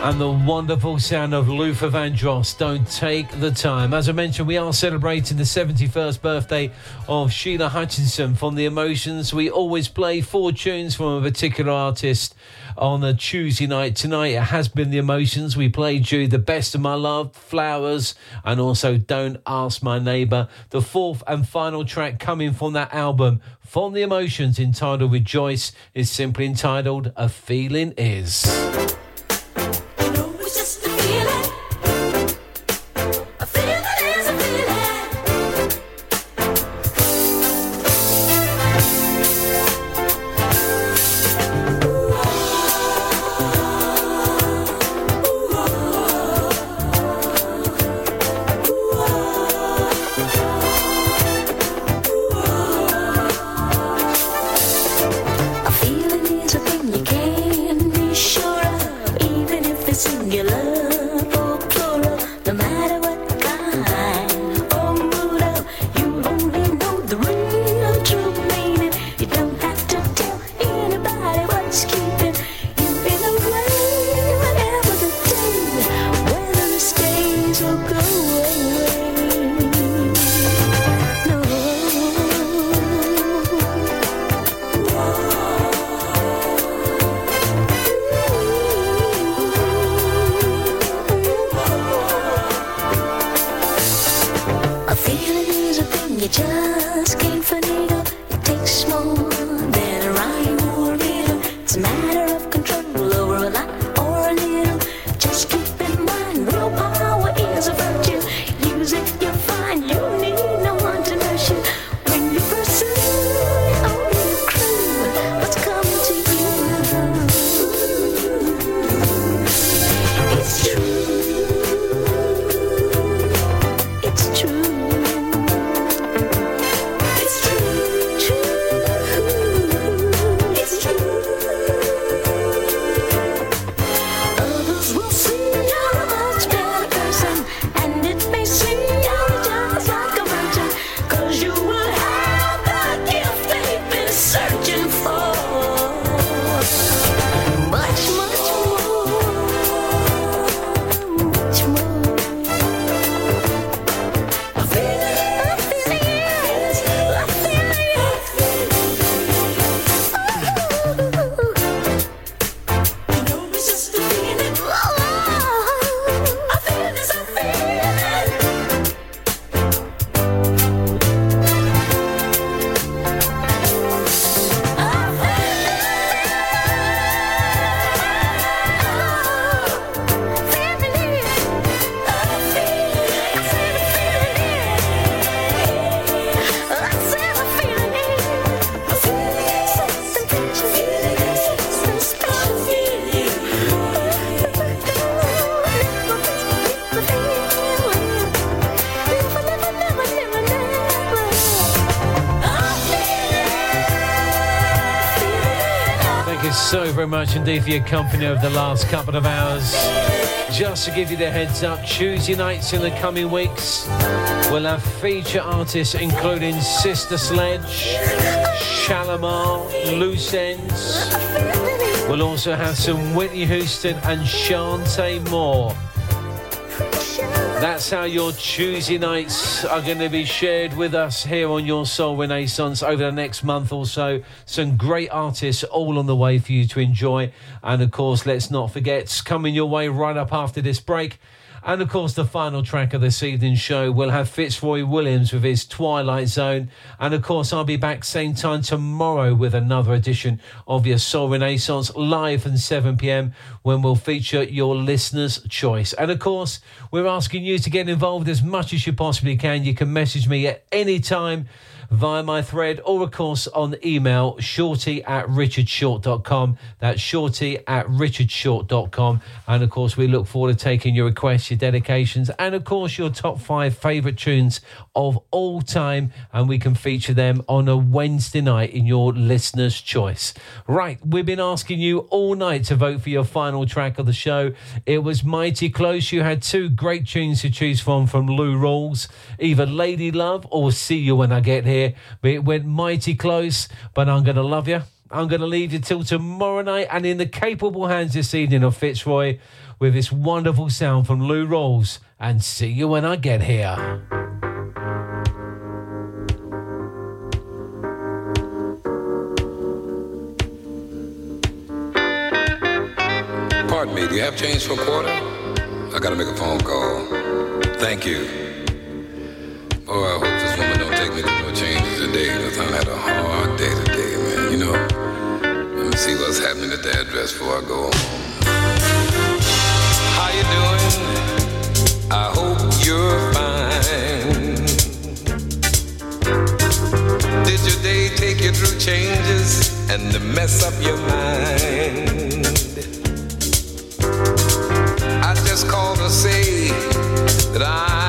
And the wonderful sound of Luther Vandross. Don't take the time. As I mentioned, we are celebrating the 71st birthday of Sheila Hutchinson from The Emotions. We always play four tunes from a particular artist on a Tuesday night. Tonight it has been The Emotions. We played you The Best of My Love, Flowers, and also Don't Ask My Neighbour. The fourth and final track coming from that album from The Emotions entitled Rejoice is simply entitled A Feeling Is. Much indeed for your company over the last couple of hours. Just to give you the heads up, Tuesday nights in the coming weeks, we'll have feature artists including Sister Sledge, Shalamar, Loose Ends. We'll also have some Whitney Houston and Chanté Moore. That's how your Tuesday nights are going to be shared with us here on Your Soul Renaissance over the next month or so. Some great artists all on the way for you to enjoy. And of course, let's not forget, coming your way right up after this break. And of course, the final track of this evening's show will have Fitzroy Williams with his Twilight Zone. And of course, I'll be back same time tomorrow with another edition of your Soul Renaissance live from 7 pm when we'll feature your listener's choice. And of course, we're asking you to get involved as much as you possibly can. You can message me at any time via my thread or, of course, on email shorty at richardshort.com. That's shorty at richardshort.com. And, of course, we look forward to taking your requests, your dedications, and, of course, your top five favourite tunes of all time. And we can feature them on a Wednesday night in your listener's choice. Right, we've been asking you all night to vote for your final track of the show. It was mighty close. You had two great tunes to choose from from Lou Rawls, either Lady Love or See You When I Get Here. But it went mighty close, but I'm going to love you. I'm going to leave you till tomorrow night and in the capable hands this evening of Fitzroy with this wonderful sound from Lou Rawls and See You When I Get Here. Pardon me, do you have change for a quarter? I gotta make a phone call. Thank you. Oh, I hope this woman don't take me to today. I had a hard day today, man. You know, let me see what's happening at the address before I go home. How you doing? I hope you're fine. Did your day take you through changes and to mess up your mind? I just called to say that I'm